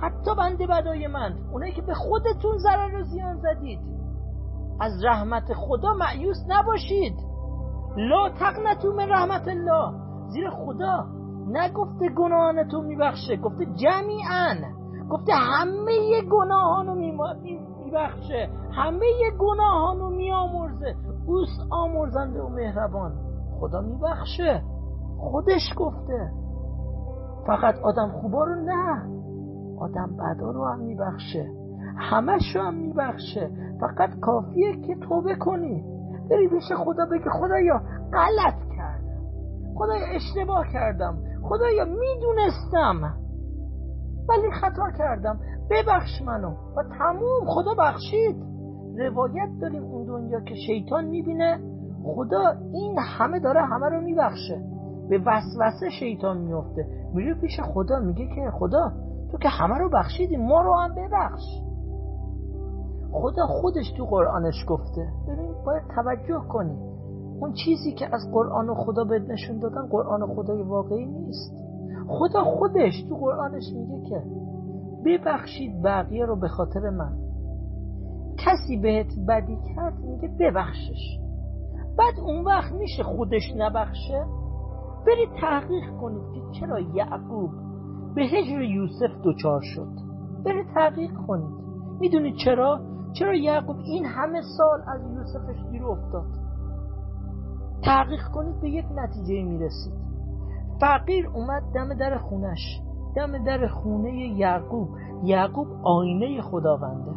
حتی بند بدای من اونایی که به خودتون ضرر و زیان زدید. از رحمت خدا معیوس نباشید. لا تقنطوا من رحمت الله. زیر خدا. نگفته گناهان تو میبخشه. گفته جمیعا. گفته همه گناهانو میبخشه. همه گناهانو میامرزه اوست آمرزنده و مهربان. خدا میبخشه. خودش گفته. فقط آدم خوبا رو نه. آدم بدا رو هم میبخشه. همش رو هم میبخشه. فقط کافیه که توبه کنی. بری پیش خدا بگی خدایا غلط کردم. خدایا اشتباه کردم. خدایا می‌دونستم. ولی خطا کردم. ببخش منو. و تموم. خدا بخشید. روایت داریم اون دنیا که شیطان می‌بینه. خدا این همه داره همه رو میبخشه. به وسوسه شیطان میفته میره پیش خدا. میگه که خدا تو که همه رو بخشیدی ما رو هم ببخش. خدا خودش تو قرآنش گفته. ببین باید توجه کنی. اون چیزی که از قرآن و خدا بهت نشون دادن قرآن خدای واقعی نیست. خدا خودش تو قرآنش میگه که ببخشید بقیه رو به خاطر من. کسی بهت بدی کرد میگه ببخشش. بعد اون وقت میشه خودش نبخشه؟ برید تحقیق کنید که چرا یعقوب به هجر یوسف دچار شد. برید تحقیق کنید. می‌دونید چرا؟ چرا یعقوب این همه سال از یوسفش گیر افتاد؟ تحقیق کنید به یک نتیجه می‌رسید. فقیر اومد دم در خونش دم در خونه یعقوب. یعقوب آینه خداونده.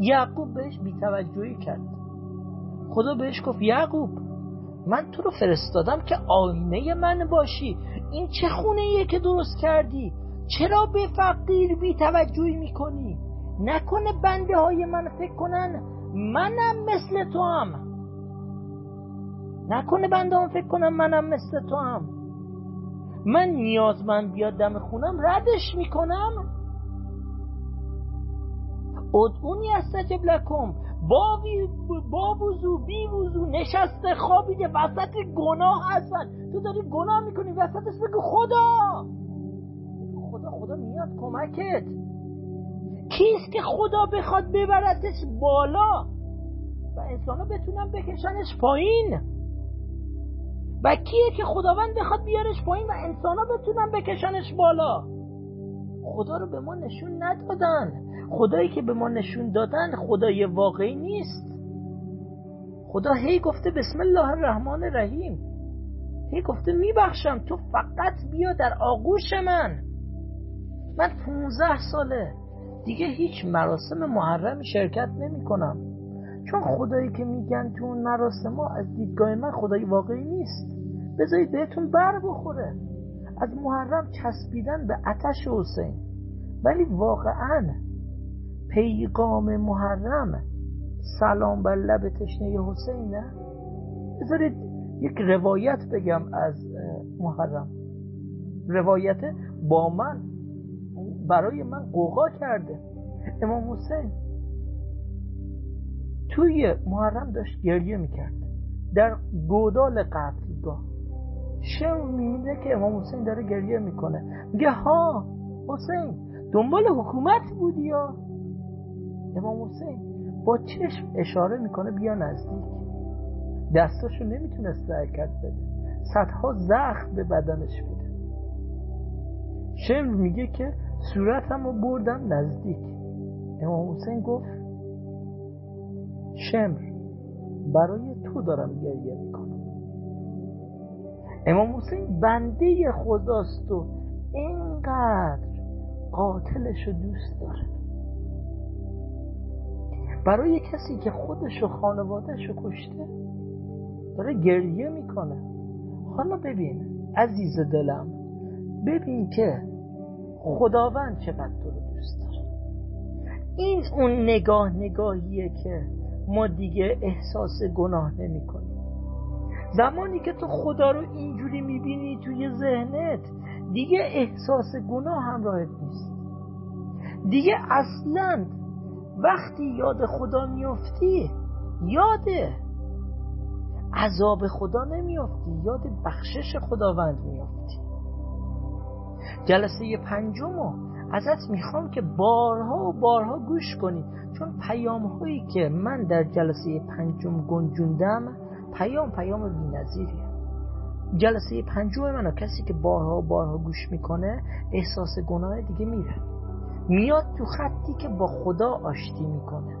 یعقوب بهش بیتوجهی کرد. خدا بهش گفت یعقوب من تو رو فرستادم که آینه من باشی. این چه خونه ایه که درست کردی؟ چرا به فقیر بی توجهی می‌کنی؟ نکنه بنده های من فکر کنن منم مثل تو هم نکنه بنده هم فکر کنم منم مثل تو هم من نیازمند بیاد دم خونم ردش می‌کنم. ادعونی استجب لکم با, با وضو بی وضو نشسته خوابیده وسط گناه هستن. تو داری گناه می‌کنی وسطش بگو خدا. خدا خدا میاد کمکت. کیست که خدا بخواد ببرتش بالا؟ و انسان بتونن بکشنش پایین. و کیه که خداوند بخواد بیارش پایین و انسان بتونن بکشنش بالا؟ خدا رو به ما نشون ندادن. خدایی که به ما نشون دادن خدای واقعی نیست. خدا هی گفته بسم الله الرحمن الرحیم. هی گفته میبخشم تو فقط بیا در آغوش من. من 15 ساله. دیگه هیچ مراسم محرمی شرکت نمی کنم چون خدایی که میگن تو اون مراسم ها از دیدگاه من خدای واقعی نیست. بذارید بهتون بر بخوره. از محرم چسبیدن به اتش حسین. ولی واقعا پیغام محرم سلام بر لب تشنه حسین نه بذارید یک روایت بگم از محرم. روایت با من برای من قوقا کرده. امام حسین توی محرم داشت گریه می‌کرد. در گودال قتلگاه. شم می‌بینه که امام حسین داره گریه می‌کنه؟ میگه ها حسین دنبال حکومت بودی یا؟ امام حسین با چشم اشاره می‌کنه بیا نزدیک. دستاشو نمی‌تونست حرکت بده. صدها زخم به بدنش بده. شمر میگه که صورتم رو بردم نزدیک. امام حسین گفت شمر برای تو دارم گریه می‌کنم. امام حسین بنده خداست و اینقدر قاتلش رو دوست داره. برای کسی که خودش و خانوادهش رو کشته داره گریه می‌کنه. حالا ببین عزیز دلم ببین که خداوند چقدر تو رو دوست داره. این اون نگاه نگاهیه که ما دیگه احساس گناه نمی کنیم زمانی که تو خدا رو اینجوری می‌بینی توی ذهنت دیگه احساس گناه همراهت نیست. دیگه اصلا وقتی یاد خدا میفتی یاد عذاب خدا نمیافتی یاد بخشش خداوند میافتی. جلسه پنجم ازت می‌خوام که بارها و بارها گوش کنی چون پیام هایی که من در جلسه پنجم گنجوندم پیام پیام بی‌نظیریه. جلسه پنجم منو کسی که بارها بارها گوش می‌کنه احساس گناه دیگه میره. میاد تو خطی که با خدا آشتی می‌کنه.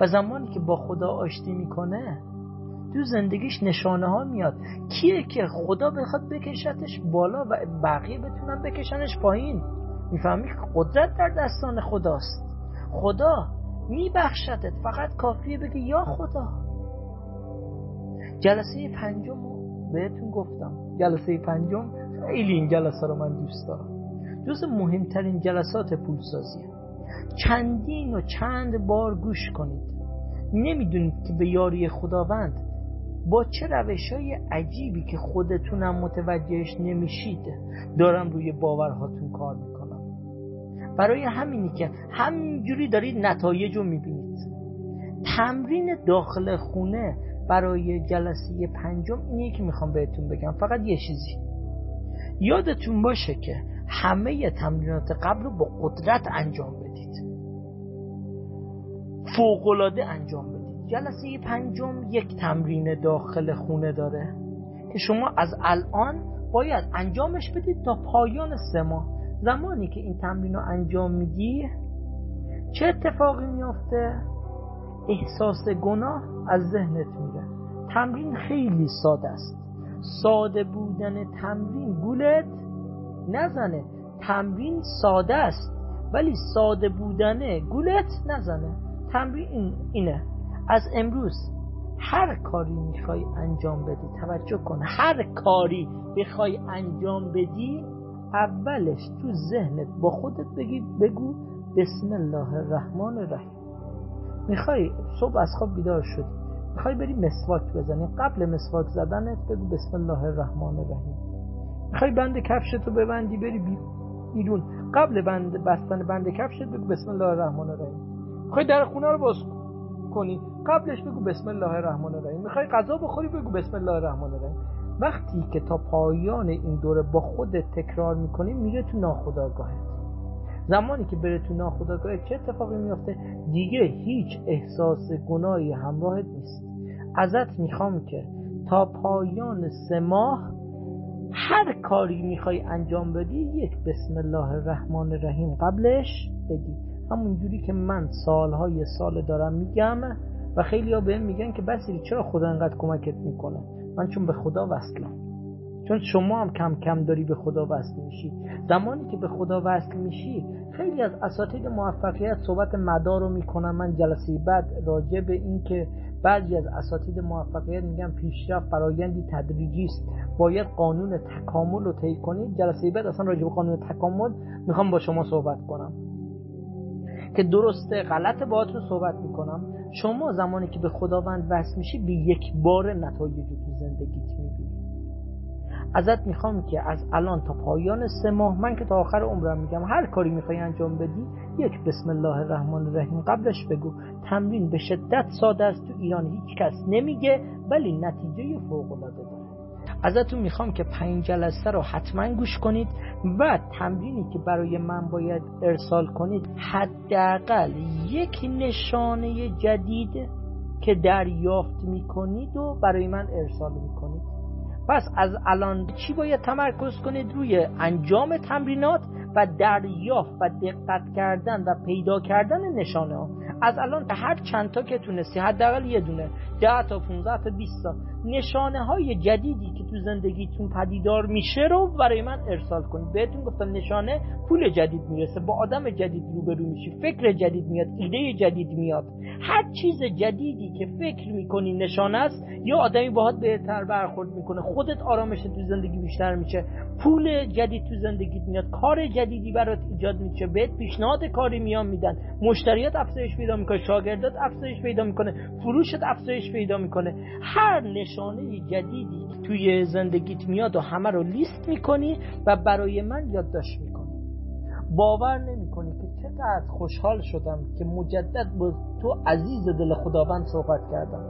و زمانی که با خدا آشتی می‌کنه تو زندگیش نشانه ها میاد. کیه که خدا بخواد بکشتش بالا و بقیه بتونن بکشنش پایین؟ می‌فهمی؟ قدرت در دستان خداست. خدا میبخشتت. فقط کافیه بگه یا خدا. جلسه پنجم بهتون گفتم. جلسه پنجم خیلی این جلسه رو من دوست دارم. جز مهمترین جلسات پولسازیه. چندین و چند بار گوش کنید. نمی‌دونید که به یاری خداوند با چه روش های عجیبی که خودتونم متوجهش نمیشید دارم روی باورهاتون کار می‌کنم. برای همینی که همینجوری دارید نتایج رو می‌بینید. تمرین داخل خونه برای جلسه پنجم اینه که می‌خوام بهتون بگم فقط یه چیزی. یادتون باشه که همه تمرینات قبل رو با قدرت انجام بدید. فوقلاده انجام بدید. جلسه پنجم یک تمرین داخل خونه داره که شما از الان باید انجامش بدید تا پایان سه ماه. زمانی که این تمرین رو انجام میدی چه اتفاقی میافته؟ احساس گناه؟ از ذهنت میره. تمرین خیلی ساده است. ساده بودن تمرین گولت نزنه. تمرین ساده است ولی ساده بودنه گولت نزنه. تمرین اینه. از امروز هر کاری می‌خوای انجام بدی توجه کن. هر کاری بخوای انجام بدی اولش تو ذهنت با خودت بگی بگو بسم الله الرحمن الرحیم. می‌خوای صبح از خواب بیدار شدی. می‌خوای بری مسواک بزنی؟ قبل مسواک زدنت بگو بسم الله الرحمن الرحیم. می‌خوای بند کفشتو ببندی بری بیرون. قبل بند بستن بند کفشت بگو بسم الله الرحمن الرحیم. می‌خوای در خونه رو باز کنی؟ قبلش بگو بسم الله الرحمن الرحیم. می‌خوای غذا بخوری بگو بسم الله الرحمن الرحیم. وقتی که تا پایان این دوره با خودت تکرار می‌کنی میره تو ناخودآگاهت. زمانی که بره تو ناخودآگاهت چه اتفاقی میافته؟ دیگه هیچ احساس گناهی همراهت نیست. ازت می‌خوام که تا پایان سه ماه هر کاری می‌خوای انجام بدی یک بسم الله الرحمن الرحیم قبلش بگی. همون جوری که من سالهای سال دارم میگم و خیلی ها بهم میگن که بسیری چرا خدا انقدر کمکت می‌کنه؟ من چون به خدا وصلم. چون شما هم کم کم داری به خدا وصل میشی. زمانی که به خدا وصل میشی خیلی از اساتید موفقیت صحبت مدار رو می‌کنم من جلسه بعد راجع به این که بعضی از اساتید موفقیت میگن پیشرفت فرایندی تدریجی است. باید قانون تکامل رو طی کنید. جلسه بعد اصلا راجع به قانون تکامل می‌خوام با شما صحبت کنم. که درسته غلط باهاتون صحبت می‌کنم. شما زمانی که به خداوند وصل میشی به یک بار نتایج تو زندگیت ازت می‌خوام که از الان تا پایان سه ماه من که تا آخر عمرم میگم هر کاری می‌خوای انجام بدی یک بسم الله الرحمن الرحیم قبلش بگو. تمرین به شدت ساده است تو ایران هیچ کس نمیگه ولی نتیجه فوق العاده داره. ازتون می‌خوام که پنج جلسه رو حتما گوش کنید و تمرینی که برای من باید ارسال کنید حداقل یک نشانه جدید که دریافت می‌کنید و برای من ارسال می‌کنید. پس از الان چی باید تمرکز کنید روی انجام تمرینات و دریافت و دقت کردن و پیدا کردن نشانه ها. از الان تا هر چند تا که تونستی حداقل یه دونه 10 تا 15 تا 20 تا نشانه های جدیدی که تو زندگیتون پدیدار میشه رو برای من ارسال کنید. بهتون گفتم نشانه پول جدید می‌رسه با آدم جدید روبرو میشی فکر جدید میاد ایده جدید میاد. هر چیز جدیدی که فکر می‌کنی نشانه است یا آدمی باهات بهتر برخورد می‌کنه خودت آرامش تو زندگی بیشتر میشه پول جدید تو زندگیت میاد کار جدیدی برات ایجاد میشه بهت پیشنهاد کاری میان میدن. مشتریات افزایش پیدا می‌کنه شاگردات افزایش پیدا می‌کنه فروشت افزایش پیدا می‌کنه. هر نشانه جدیدی توی زندگیت میاد و همه رو لیست می‌کنی و برای من یادداشت می‌کنی. باور نمی‌کنی که چقدر خوشحال شدم که مجدد با تو عزیز دل خداوند صحبت کردم.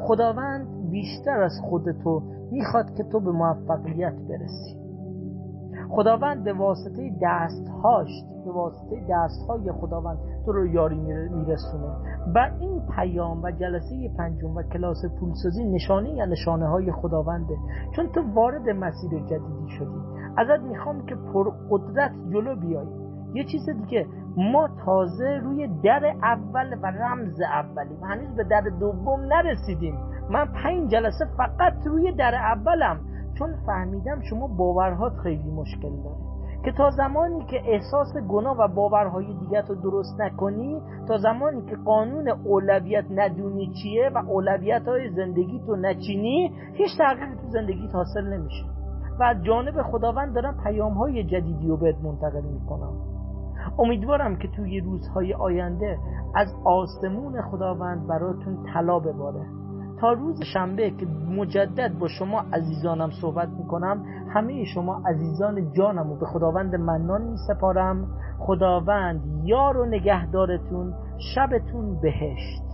خداوند بیشتر از خودتو می‌خواد که تو به موفقیت برسی. خداوند به واسطه دستهاش به واسطه دستهای خداوند تو رو یاری میرسونه. و این پیام و جلسه پنجم و کلاس پولسازی نشانه یا نشانه های خداونده. چون تو وارد مسیر جدیدی شدی. ازت می‌خوام که پر قدرت جلو بیای. یه چیز دیگه ما تازه روی در اول و رمز اولیم. هنوز به در دوم نرسیدیم. من پنج جلسه فقط روی در اولم. چون فهمیدم شما باورهات خیلی مشکل داره. که تا زمانی که احساس گناه و باورهای دیگر رو درست نکنی تا زمانی که قانون اولویت ندونی چیه و اولویت های زندگی تو نچینی هیچ تغییری تو زندگیت حاصل نمیشه. و از جانب خداوند دارم پیام های جدیدی رو بهت منتقل می‌کنم. امیدوارم که توی روزهای آینده از آسمون خداوند براتون طلا بباره. تا روز شنبه که مجدد با شما عزیزانم صحبت می‌کنم همه شما عزیزان جانم و به خداوند منان میسپارم. خداوند یار و نگهدارتون شبتون بهشت.